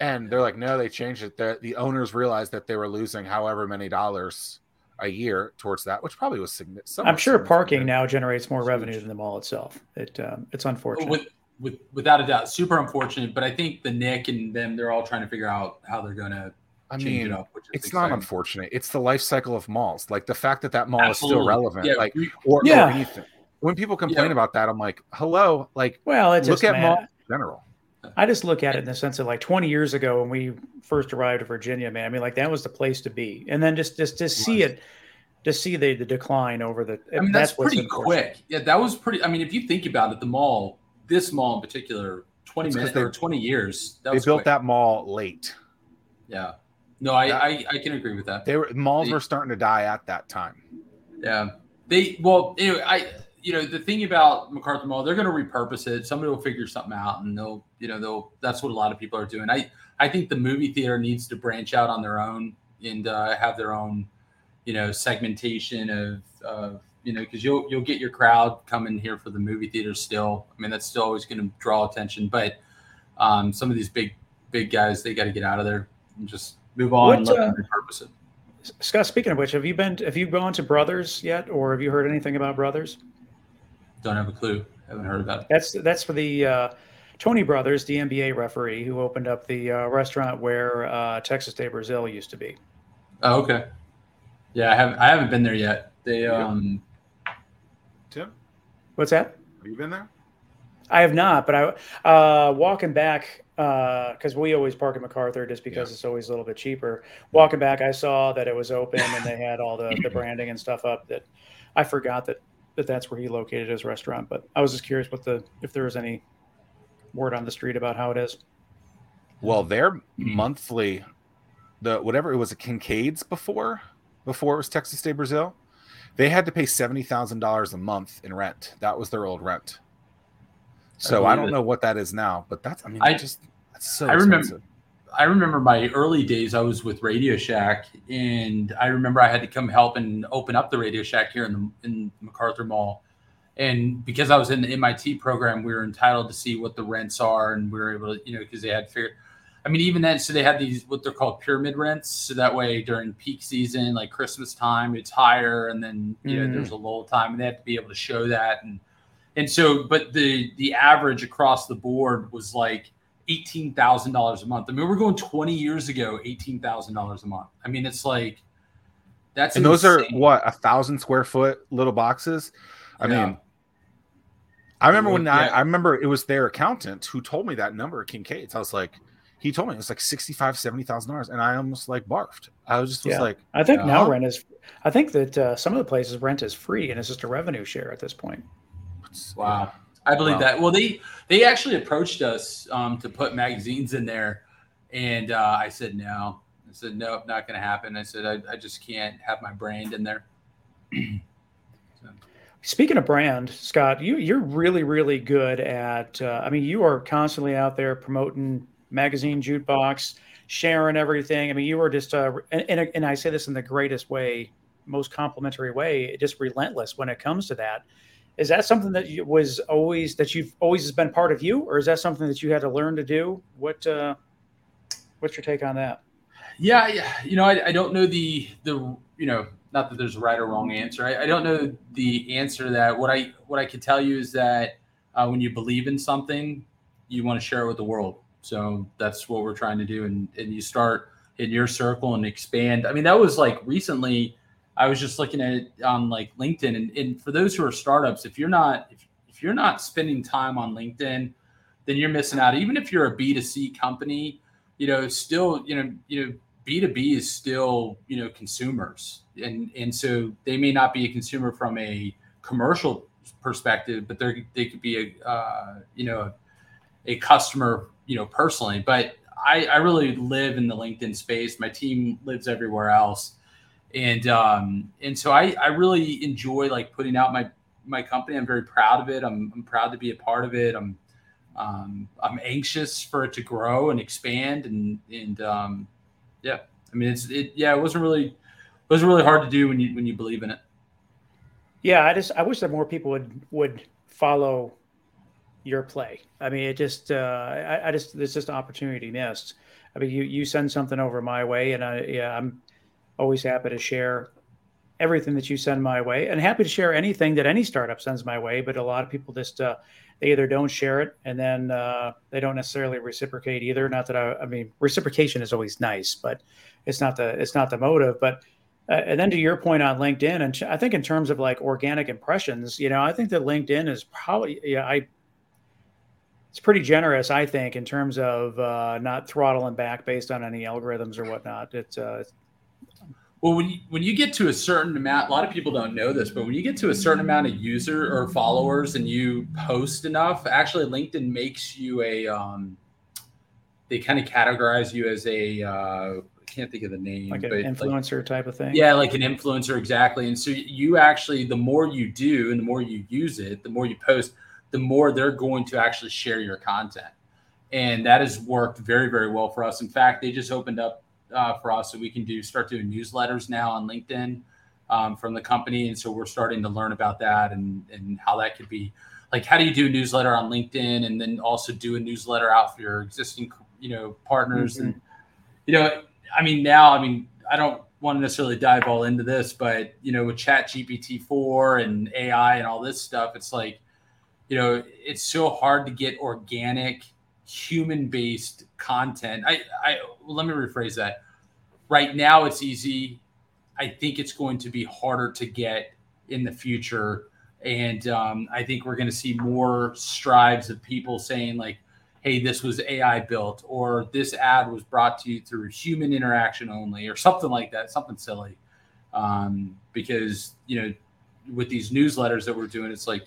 And they're like, no, they changed it. The, the owners realized that they were losing however many dollars a year towards that, which probably was significant. I'm sure parking now generates more revenue than the mall itself. It um, it's unfortunate. with, with without a doubt, super unfortunate. But I think the Nick and them, they're all trying to figure out how they're gonna I mean, it up. Which is it's not unfortunate. It's the life cycle of malls. Like the fact that that mall is still relevant. Yeah, like we- or, or anything. When people complain Yeah. about that, I'm like, hello. Like well, it's look just at man, malls in general. I just look at it in the sense of like 20 years ago when we first arrived to Virginia, man. I mean, like that was the place to be, and then just just to see it, to see the, the decline over the. I mean, that's, what's pretty quick. Yeah, that was pretty. I mean, if you think about it, the mall, this mall in particular, 20 It's 'cause minutes they- or 20 years. That They was built quick. that mall late. Yeah. No, I, That- I I can agree with that. They were malls They- were starting to die at that time. Yeah. They well anyway, I you know the thing about MacArthur Mall, they're going to repurpose it. Somebody will figure something out, and they'll you know they'll. That's what a lot of people are doing. I I think the movie theater needs to branch out on their own and uh, have their own you know segmentation of of you know because you'll you'll get your crowd coming here for the movie theater still. I mean that's still always going to draw attention, but um, some of these big big guys they got to get out of there and just move on and What, let uh, repurpose it. Scott, speaking of which, have you been have you gone to Brothers yet, or have you heard anything about Brothers? Don't have a clue. Haven't heard about it. That's that's for the uh, Tony Brothers, the NBA referee who opened up the uh, restaurant where uh, Texas de Brazil used to be. Oh, okay. Yeah, I haven't I haven't been there yet. They Yeah. um Tim, What's that? have you been there? I have not, but I uh, walking back because we always park at MacArthur just because it's always a little bit cheaper. Walking back, I saw that it was open and they had all the, the branding and stuff up. That I forgot that, that that's where he located his restaurant. But I was just curious what the if there was any word on the street about how it is. Well, their monthly, the whatever it was, a Kincaid's before, before it was Texas de Brazil, they had to pay seventy thousand dollars a month in rent. That was their old rent. So I, believe don't it. know what that is now, but that's I mean, I- just that's so I remember- I remember my early days I was with Radio Shack and I remember I had to come help and open up the Radio Shack here in the in MacArthur Mall. And because I was in the MIT program, we were entitled to see what the rents are and we were able to, you know, because they had figured I mean, even then, so they had these what they're called pyramid rents. So that way during peak season, like Christmas time, it's higher, and then you know Mm. there's a lull time, and they have to be able to show that. And and so, but the the average across the board was like eighteen thousand dollars a month. I mean, we're going twenty years ago, eighteen thousand dollars a month. I mean, it's like that's And those are what a thousand square foot little boxes. I Yeah. mean, I remember when yeah. I, I remember it was their accountant who told me that number at Kincaid's. I was like, he told me it was like sixty five, seventy thousand dollars, and I almost like barfed. I was just was like, I think uh, now rent is. I think that uh, some of the places rent is free, and it's just a revenue share at this point. Wow, I believe wow. that. Well, they they actually approached us um, to put magazines in there, and uh, I said no. I said nope, not going to happen. I said I, I just can't have my brand in there. so. Speaking of brand, Scott, you you're really really good at. Uh, I mean, you are constantly out there promoting magazine jukebox, sharing everything. I mean, you are just uh, and, and, and I say this in the greatest way, most complimentary way, just relentless when it comes to that. Is that something that you, was always that you've always been part of you, or is that something that you had to learn to do? What uh, what's your take on that? Yeah, yeah. You know, I, I don't know the the you know not that there's a right or wrong answer. I, I don't know the answer to that what I what I can tell you is that uh, when you believe in something, you want to share it with the world. So that's what we're trying to do, and and you start in your circle and expand. I mean, that was like recently. I was just looking at it on like LinkedIn, and, and for those who are startups, if you're not if, if you're not spending time on LinkedIn, then you're missing out. Even if you're a B 2 C company, you know, still, you know, you know, B2B is still, you know, consumers. And and so they may not be a consumer from a commercial perspective, but they they could be a uh, you know, a customer, you know, personally. But I, I really live in the LinkedIn space. My team lives everywhere else. And um, and so I, I really enjoy like putting out my my company. I'm very proud of it. I'm, I'm proud to be a part of it. I'm um, I'm anxious for it to grow and expand and and um, yeah, I mean it's it yeah it wasn't really it wasn't really hard to do when you when you believe in it. Yeah, I just I wish that more people would would follow your play. I mean, it just uh, I, I just it's just an opportunity missed. I mean, you you send something over my way, and I yeah I'm always happy to share everything that you send my way, and happy to share anything that any startup sends my way. But a lot of people just uh, they either don't share it and then uh, they don't necessarily reciprocate either. Not that I, I, mean, reciprocation is always nice, but it's not the it's not the motive. But uh, and then to your point on LinkedIn, and I think in terms of like organic impressions, you know, I think that LinkedIn is probably yeah, I it's pretty generous, I think, in terms of uh, not throttling back based on any algorithms or whatnot. It's uh, well, when you, when you get to a certain amount, a lot of people don't know this, but when you get to a certain amount of user or followers and you post enough, actually LinkedIn makes you a, um, they kind of categorize you as a, uh, I can't think of the name, like an influencer like, type of thing. Yeah, like an influencer, exactly. And so you actually, the more you do and the more you use it, the more you post, the more they're going to actually share your content. And that has worked very, very well for us. In fact, they just opened up uh, for us. So we can do start doing newsletters now on LinkedIn um, from the company, and so we're starting to learn about that and and how that could be like how do you do a newsletter on LinkedIn and then also do a newsletter out for your existing you know partners mm-hmm. and you know I mean now I mean I don't want to necessarily dive all into this, but you know with Chat GPT four and AI and all this stuff, it's like you know it's so hard to get organic human based content. I, I let me rephrase that. Right now, it's easy. I think it's going to be harder to get in the future. And um, I think we're going to see more strides of people saying, like, hey, this was AI built, or this ad was brought to you through human interaction only, or something like that, something silly. Um, because, you know, with these newsletters that we're doing, it's like,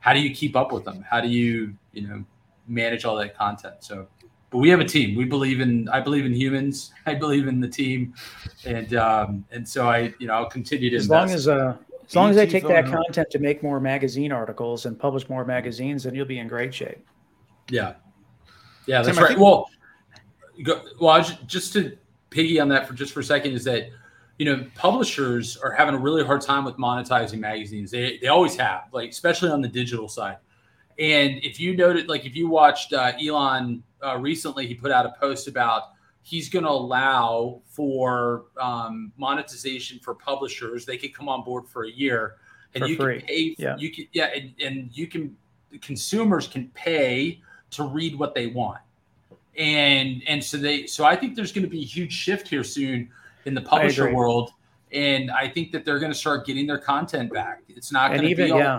how do you keep up with them? How do you, you know, manage all that content. So, but we have a team. We believe in. I believe in humans. I believe in the team, and um, and so I, you know, I'll continue to. As invest. long as uh, as long as they take that content to make more magazine articles and publish more magazines, then you'll be in great shape. Yeah, yeah, that's Tim, right. Think- well, go, well, just to piggy on that for just for a second is that you know publishers are having a really hard time with monetizing magazines. They they always have, like especially on the digital side. And if you noted, like if you watched uh, Elon uh, recently, he put out a post about he's going to allow for um, monetization for publishers. They could come on board for a year, and for you free. can pay. Yeah, you can yeah, and, and you can consumers can pay to read what they want, and and so they so I think there's going to be a huge shift here soon in the publisher world, and I think that they're going to start getting their content back. It's not going to be all, yeah.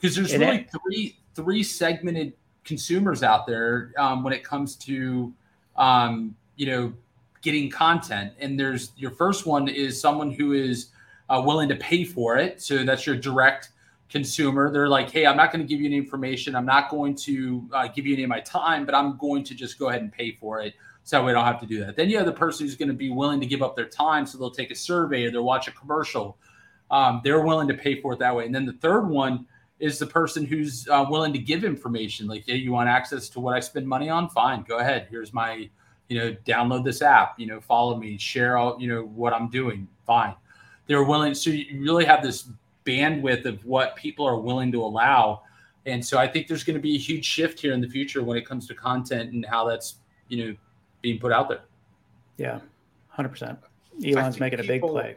because there's really three three segmented consumers out there um, when it comes to um, you know getting content. And there's your first one is someone who is uh, willing to pay for it. So that's your direct consumer. They're like hey i'm not going to give you any information. I'm not going to uh, give you any of my time but i'm going to just go ahead and pay for it so we don't have to do that. Then you have the person who's going to be willing to give up their time so they'll take a survey or they'll watch a commercial. Um, they're willing to pay for it that way. And then the third one is the person who's uh, willing to give information like hey you want access to what i spend money on fine go ahead here's my you know, download this app, you know, follow me, share all, you know, what I'm doing. Fine. They're willing. So you really have this bandwidth of what people are willing to allow. And so I think there's going to be a huge shift here in the future when it comes to content and how that's, you know, being put out there. Yeah. 100%. Elon's making people, a big play.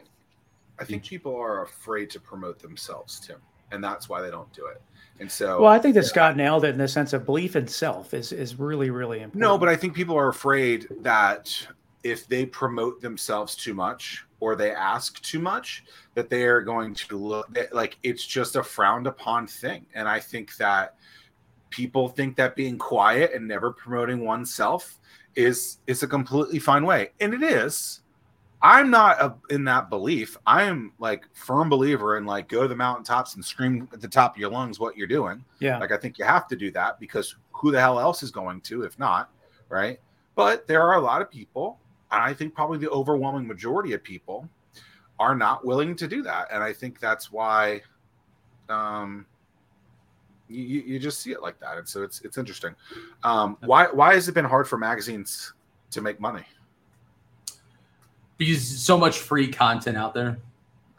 I think people are afraid to promote themselves, Tim, and that's why they don't do it. And so, well, I think that Scott nailed it in the sense of belief in self is is really really important. No, but I think people are afraid that if they promote themselves too much or they ask too much, that they are going to look like it's just a frowned upon thing. And I think that people think that being quiet and never promoting oneself is is a completely fine way, and it is. I'm not a, in that belief. I am like firm believer in like go to the mountaintops and scream at the top of your lungs what you're doing. Yeah. Like I think you have to do that because who the hell else is going to if not, right? But there are a lot of people, and I think probably the overwhelming majority of people are not willing to do that, and I think that's why um you, you just see it like that. And so it's it's interesting. Um why why has it been hard for magazines to make money? Because so much free content out there.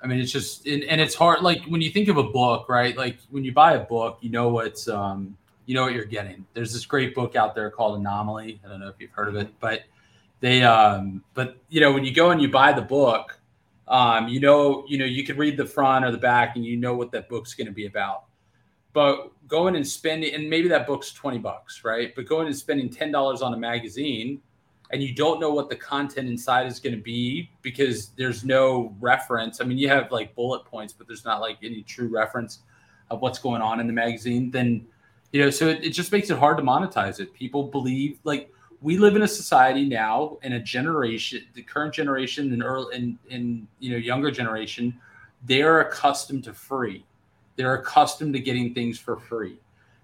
I mean, it's just and, and, it's hard. Like when you think of a book, right? Like when you buy a book, you know what's um, you know what you're getting. There's this great book out there called Anomaly. I don't know if you've heard of it, but they um, but you know when you go and you buy the book, um, you know you know you can read the front or the back and you know what that book's going to be about. But going and spending and maybe that book's twenty bucks, right? But going and spending ten dollars on a magazine and you don't know what the content inside is going to be because there's no reference. I mean, you have like bullet points, but there's not like any true reference of what's going on in the magazine. Then, you know, so it, it just makes it hard to monetize it. People believe like we live in a society now in a generation, the current generation and early and in you know younger generation, they are accustomed to free. They're accustomed to getting things for free.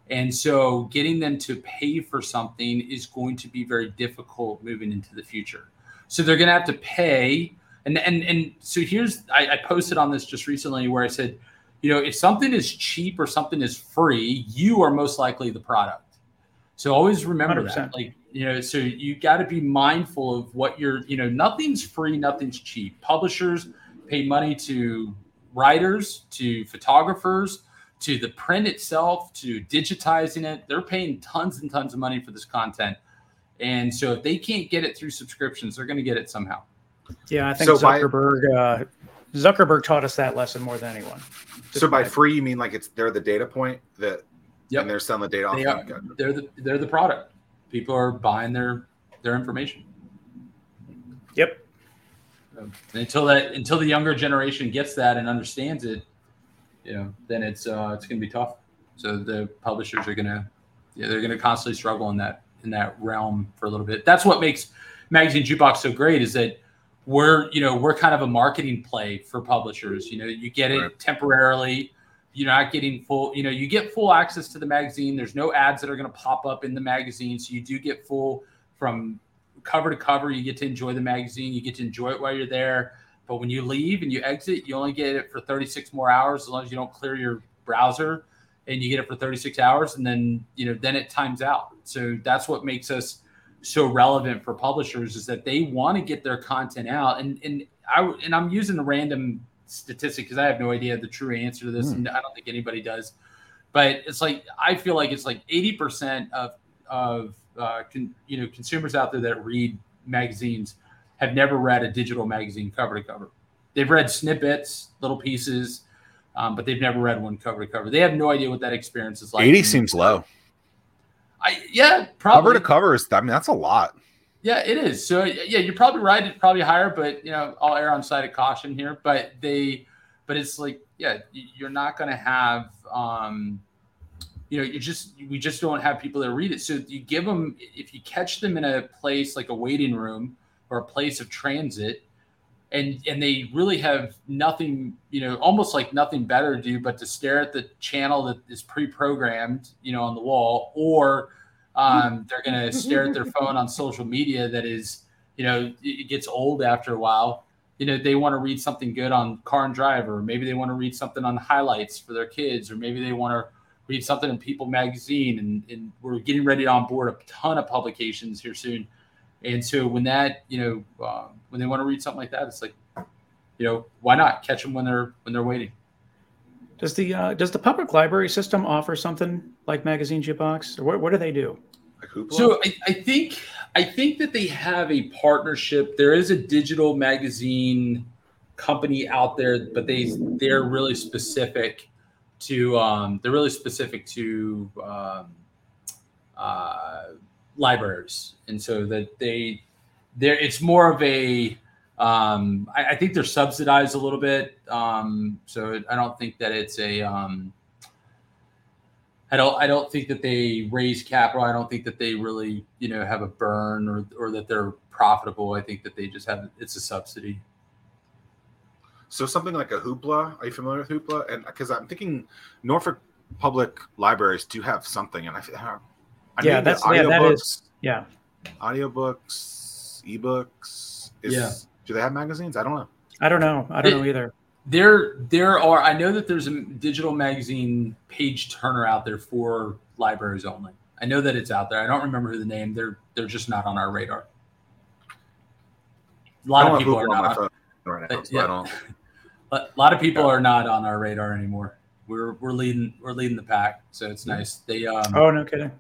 And so getting them to pay for something is going to be very difficult moving into the future. So they're going to have to pay. And, and, and so here's, I, I posted on this just recently where I said, you know, if something is cheap or something is free, you are most likely the product. So always remember 100%. that. Like, you know, so you got to be mindful of what you're, you know, nothing's free, nothing's cheap. Publishers pay money to writers, to photographers, to the print itself to digitizing it. They're paying tons and tons of money for this content. And so if they can't get it through subscriptions, they're going to get it somehow. Yeah, I think so Zuckerberg by, uh, Zuckerberg taught us that lesson more than anyone. Just so by, by free, you mean like it's they're the data point that yep. and they're selling the data they off. Are, they're the they're the product. People are buying their their information. Yep. until that until the younger generation gets that and understands it, you know, then it's uh, it's going to be tough. So the publishers are going to yeah, they're going to constantly struggle in that in that realm for a little bit. That's what makes magazine jukebox so great is that we're you know we're kind of a marketing play for publishers. You know, you get it right. temporarily. You're not getting full. You know, you get full access to the magazine. There's no ads that are going to pop up in the magazine, so you do get full from cover to cover. You get to enjoy the magazine. You get to enjoy it while you're there. But when you leave and you exit, you only get it for 36 more hours as long as you don't clear your browser and you get it for 36 hours and then you know then it times out. So that's what makes us so relevant for publishers is that they want to get their content out and and I and I'm using a random statistic because I have no idea the true answer to this mm. and I don't think anybody does. But it's like I feel like it's like 80% of of uh, con, you know consumers out there that read magazines have never read a digital magazine cover to cover. They've read snippets, little pieces, um, but they've never read one cover to cover. They have no idea what that experience is like. 80 seems low. I yeah, probably cover to cover is. I mean, that's a lot. Yeah, it is. So yeah, you're probably right. It's probably higher, but you know, I'll err on side of caution here. But they, but it's like yeah, you're not going to have um, you know, you just we just don't have people that read it. So you give them if you catch them in a place like a waiting room or a place of transit, and and they really have nothing, you know, almost like nothing better to do but to stare at the channel that is pre-programmed, you know, on the wall, or um, they're going to stare at their phone on social media that is, you know, it gets old after a while. You know, they want to read something good on Car and Driver, maybe they want to read something on highlights for their kids, or maybe they want to read something in People Magazine, and, and we're getting ready to onboard a ton of publications here soon. And so when that, you know, um, when they want to read something like that, it's like, you know, why not catch them when they're when they're waiting? Does the uh, does the public library system offer something like Magazine Jukebox, or what, what do they do? So I, I think I think that they have a partnership. There is a digital magazine company out there, but they they're really specific to um, they're really specific to um, uh, libraries, and so that they there it's more of a um, I, I, think they're subsidized a little bit, um, so I don't think that it's a um, I don't I don't think that they raise capital. I don't think that they really you know have a burn or or that they're profitable. I think that they just have it's a subsidy. So something like a Hoopla. Are you familiar with Hoopla? And because I'm thinking Norfolk Public Libraries do have something, and I, I yeah, that's yeah, that is yeah. Audiobooks, ebooks. Is, yeah. Do they have magazines? I don't know. I don't know. I don't it, know either. There, there are. I know that there's a digital magazine page turner out there for libraries only. I know that it's out there. I don't remember who the name. They're they're just not on our radar. A lot of people are not. On, right now, so yeah. a lot of people yeah. are not on our radar anymore. We're we're leading we're leading the pack, so it's nice. They um, oh no kidding.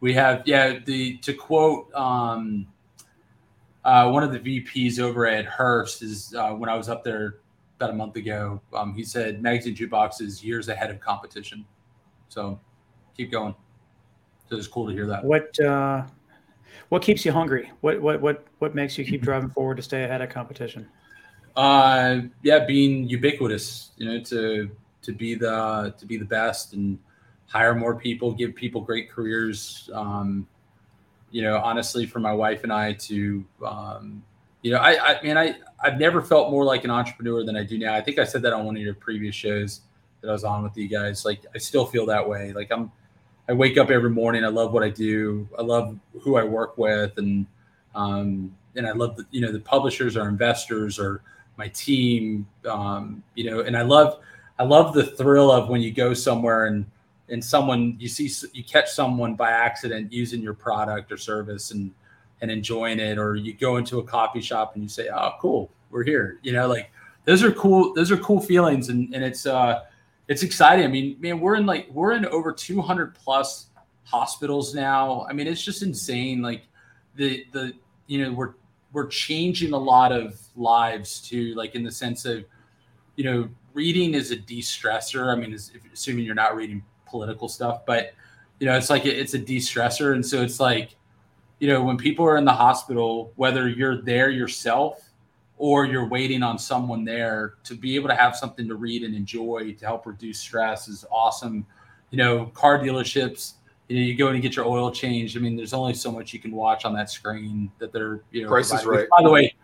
We have yeah the to quote um, uh, one of the VPs over at Hearst is uh, when I was up there about a month ago. Um, he said magazine jukebox is years ahead of competition. So keep going. So it's cool to hear that. What uh, what keeps you hungry? What what what what makes you keep driving forward to stay ahead of competition? Uh, yeah, being ubiquitous. You know, to to be the to be the best and hire more people, give people great careers. Um, you know, honestly, for my wife and I to, um, you know, I, I mean, I, I've never felt more like an entrepreneur than I do now. I think I said that on one of your previous shows that I was on with you guys. Like, I still feel that way. Like, I'm, I wake up every morning. I love what I do. I love who I work with, and um, and I love the, you know the publishers, our investors, or my team. Um, you know, and I love I love the thrill of when you go somewhere and and someone you see you catch someone by accident using your product or service and and enjoying it or you go into a coffee shop and you say oh cool we're here you know like those are cool those are cool feelings and and it's uh it's exciting. I mean man we're in like we're in over 200 plus hospitals now. I mean it's just insane like the the you know we're we're changing a lot of lives too like in the sense of you know reading is a de-stressor. I mean assuming you're not reading political stuff, but you know, it's like it's a de-stressor, and so it's like, you know, when people are in the hospital, whether you're there yourself or you're waiting on someone there to be able to have something to read and enjoy to help reduce stress is awesome. You know, car dealerships, you know, you go and get your oil changed. I mean, there's only so much you can watch on that screen that they're, you know, price is right. By the way,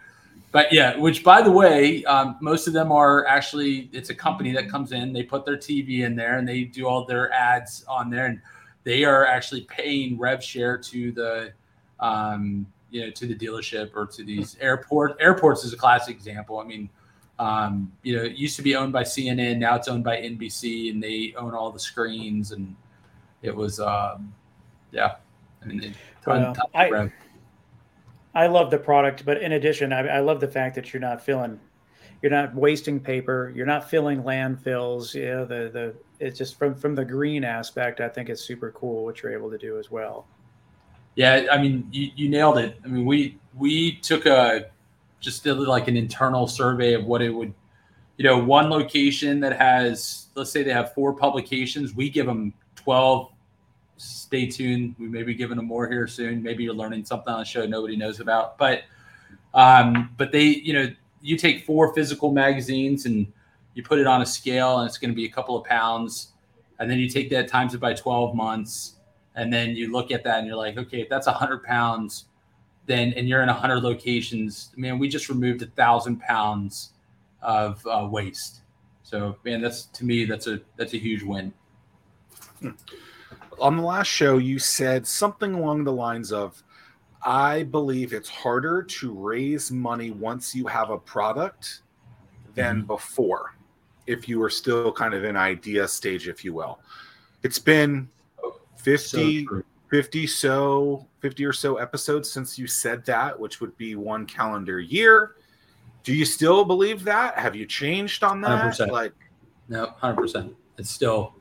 but yeah, which by the way, um, most of them are actually it's a company that comes in, they put their TV in there, and they do all their ads on there, and they are actually paying rev share to the um, you know to the dealership or to these airport airports is a classic example. I mean, um, you know, it used to be owned by CNN, now it's owned by NBC, and they own all the screens, and it was um, yeah. I mean, they, ton, ton I, I love the product, but in addition, I, I, love the fact that you're not filling, you're not wasting paper, you're not filling landfills. You know, the the it's just from from the green aspect. I think it's super cool what you're able to do as well. Yeah, I mean, you, you nailed it. I mean, we we took a just did like an internal survey of what it would, you know, one location that has let's say they have four publications, we give them twelve stay tuned. We may be giving them more here soon. Maybe you're learning something on the show nobody knows about. But um, but they, you know, you take four physical magazines and you put it on a scale, and it's going to be a couple of pounds. and then you take that times it by 12 months, and then you look at that and you're like, okay, if that's 100 pounds, then and you're in 100 locations, man, we just removed a thousand pounds of uh, waste. So, man, that's to me, that's a that's a huge win. Hmm. On the last show, you said something along the lines of, "I believe it's harder to raise money once you have a product than mm-hmm. before, if you are still kind of in idea stage, if you will." It's been 50, so 50 so 50 or so episodes since you said that, which would be one calendar year. Do you still believe that? Have you changed on that? 100%. Like, no, hundred percent. It's still.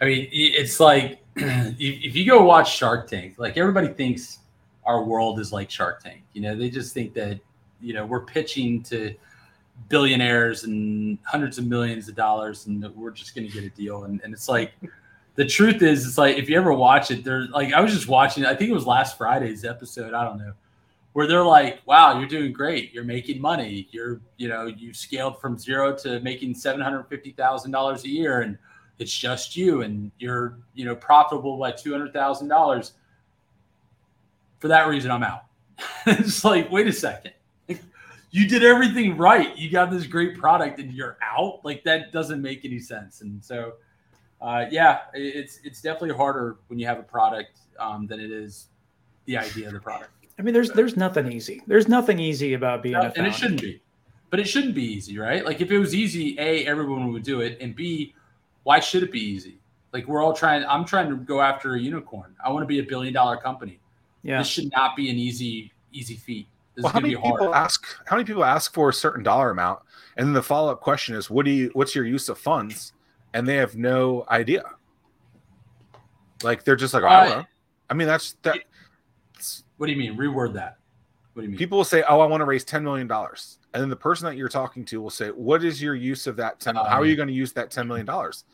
I mean, it's like if you go watch Shark Tank, like everybody thinks our world is like Shark Tank. You know, they just think that you know we're pitching to billionaires and hundreds of millions of dollars, and we're just going to get a deal. And, and it's like the truth is, it's like if you ever watch it, there's like I was just watching. I think it was last Friday's episode. I don't know where they're like, wow, you're doing great. You're making money. You're, you know, you've scaled from zero to making $750,000 a year and it's just you and you're, you know, profitable by $200,000. For that reason, I'm out. it's like, wait a second. You did everything right. You got this great product and you're out. Like that doesn't make any sense. And so, uh, yeah, it's it's definitely harder when you have a product um, than it is the idea of the product. I mean, there's there's nothing easy. There's nothing easy about being no, and it shouldn't be. But it shouldn't be easy, right? Like if it was easy, a everyone would do it, and b why should it be easy? Like we're all trying. I'm trying to go after a unicorn. I want to be a billion dollar company. Yeah. This should not be an easy easy feat. This well, how many people ask? How many people ask for a certain dollar amount, and then the follow up question is, "What do you? What's your use of funds?" And they have no idea. Like they're just like, oh, I don't uh, know. I mean, that's that. What do you mean? Reword that. What do you mean? People will say, "Oh, I want to raise ten million dollars," and then the person that you're talking to will say, "What is your use of that ten? Um, how are you going to use that ten million dollars?"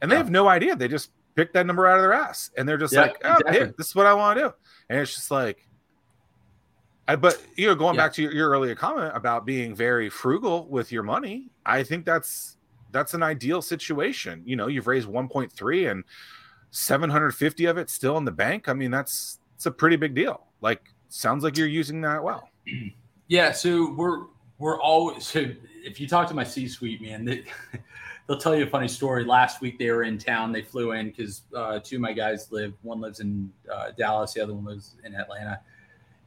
And they yeah. have no idea. They just pick that number out of their ass, and they're just yeah, like, "Oh, exactly. hey, this is what I want to do," and it's just like. I, but you know, going yeah. back to your, your earlier comment about being very frugal with your money, I think that's that's an ideal situation. You know, you've raised 1.3 and 750 of it still in the bank. I mean, that's it's a pretty big deal. Like, sounds like you're using that well. Yeah. So we're we're always if you talk to my C-suite, man, they, they'll tell you a funny story. Last week they were in town. They flew in because uh, two of my guys live. One lives in uh, Dallas. The other one lives in Atlanta.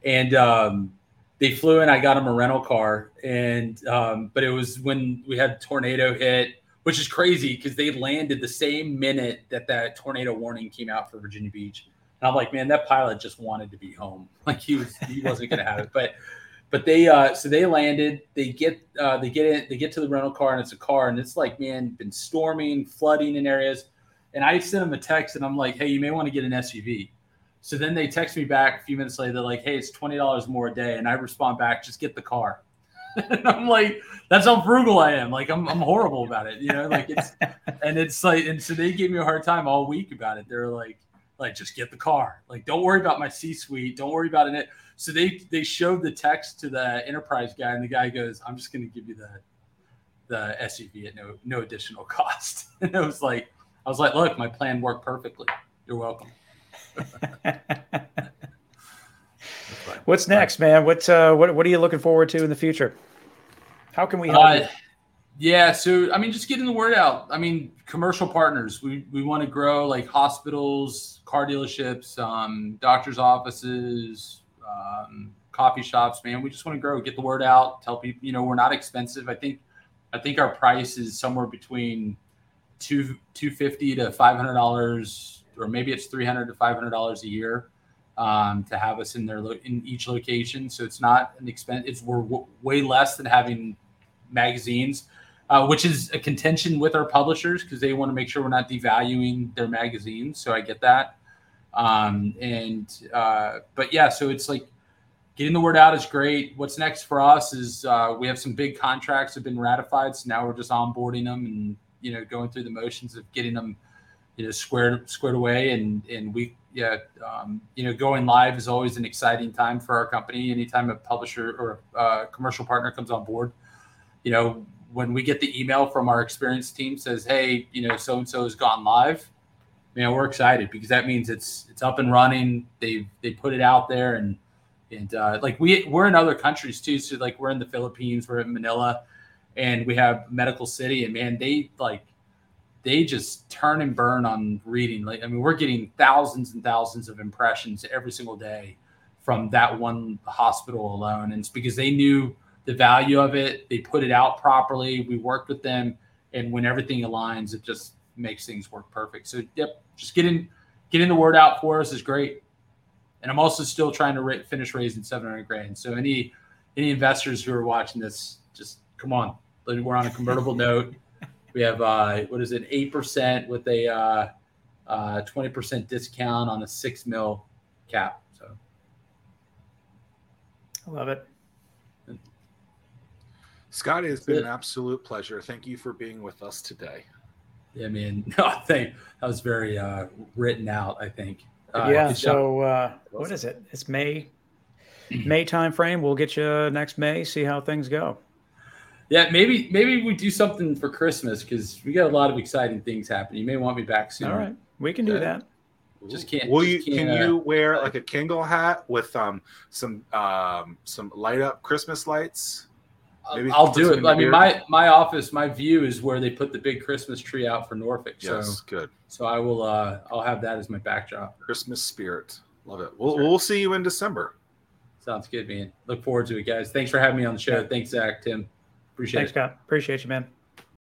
And um, they flew in. I got them a rental car, and um, but it was when we had tornado hit, which is crazy because they landed the same minute that that tornado warning came out for Virginia Beach. And I'm like, man, that pilot just wanted to be home. Like he was, he wasn't to have it. But, but they, uh, so they landed. They get, uh, they get in, they get to the rental car, and it's a car, and it's like, man, been storming, flooding in areas. And I sent them a text, and I'm like, hey, you may want to get an SUV. So then they text me back a few minutes later. They're like, hey, it's twenty dollars more a day, and I respond back, just get the car. and I'm like, that's how frugal I am. Like I'm, I'm horrible about it, you know. Like it's, and it's like, and so they gave me a hard time all week about it. They're like, like just get the car. Like don't worry about my c suite don't worry about it. So they they showed the text to the enterprise guy and the guy goes i'm just going to give you the the suv at no no additional cost. And it was like i was like look my plan worked perfectly. You're welcome. What's next man? What uh what, what are you looking forward to in the future? How can we help uh, yeah, so I mean, just getting the word out. I mean, commercial partners. We we want to grow like hospitals, car dealerships, um, doctors' offices, um, coffee shops. Man, we just want to grow, get the word out, tell people. You know, we're not expensive. I think I think our price is somewhere between two two fifty to five hundred dollars, or maybe it's three hundred to five hundred dollars a year um, to have us in their lo- in each location. So it's not an expense. It's we're w- way less than having magazines uh, which is a contention with our publishers because they want to make sure we're not devaluing their magazines. So I get that. Um, and uh, but yeah, so it's like getting the word out is great. What's next for us is uh, we have some big contracts have been ratified, so now we're just onboarding them and you know going through the motions of getting them you know squared squared away and and we yeah um, you know going live is always an exciting time for our company anytime a publisher or a commercial partner comes on board you know when we get the email from our experienced team says, "Hey, you know, so and so has gone live," man, we're excited because that means it's it's up and running. They they put it out there and and uh, like we we're in other countries too. So like we're in the Philippines, we're in Manila, and we have Medical City, and man, they like they just turn and burn on reading. Like I mean, we're getting thousands and thousands of impressions every single day from that one hospital alone, and it's because they knew the value of it. They put it out properly. We worked with them, and when everything aligns, it just makes things work perfect. So yep, just getting getting the word out for us is great. And I'm also still trying to ra- finish raising 700 grand. So any any investors who are watching this, just come on. We're on a convertible note. We have uh, what is it, eight percent with a uh, uh, 20% discount on a six mil cap. So I love it. Scott, it's been an absolute pleasure. Thank you for being with us today. Yeah, man. No, I think that was very uh, written out. I think. Uh, yeah. So uh, what is it? It's May. May time frame. We'll get you next May. See how things go. Yeah, maybe maybe we do something for Christmas because we got a lot of exciting things happening. You may want me back soon. All right, we can do yeah. that. Just can't. Will just you? Can't, can you uh, wear like a Kingle hat with um some um some light up Christmas lights? Maybe I'll do it. I mean, my my office, my view is where they put the big Christmas tree out for Norfolk. Yes, so, good. So I will. uh I'll have that as my backdrop. Christmas spirit, love it. We'll sure. we'll see you in December. Sounds good, man. Look forward to it, guys. Thanks for having me on the show. Yeah. Thanks, Zack, Tim. Appreciate Thanks, it. Scott. Appreciate you, man.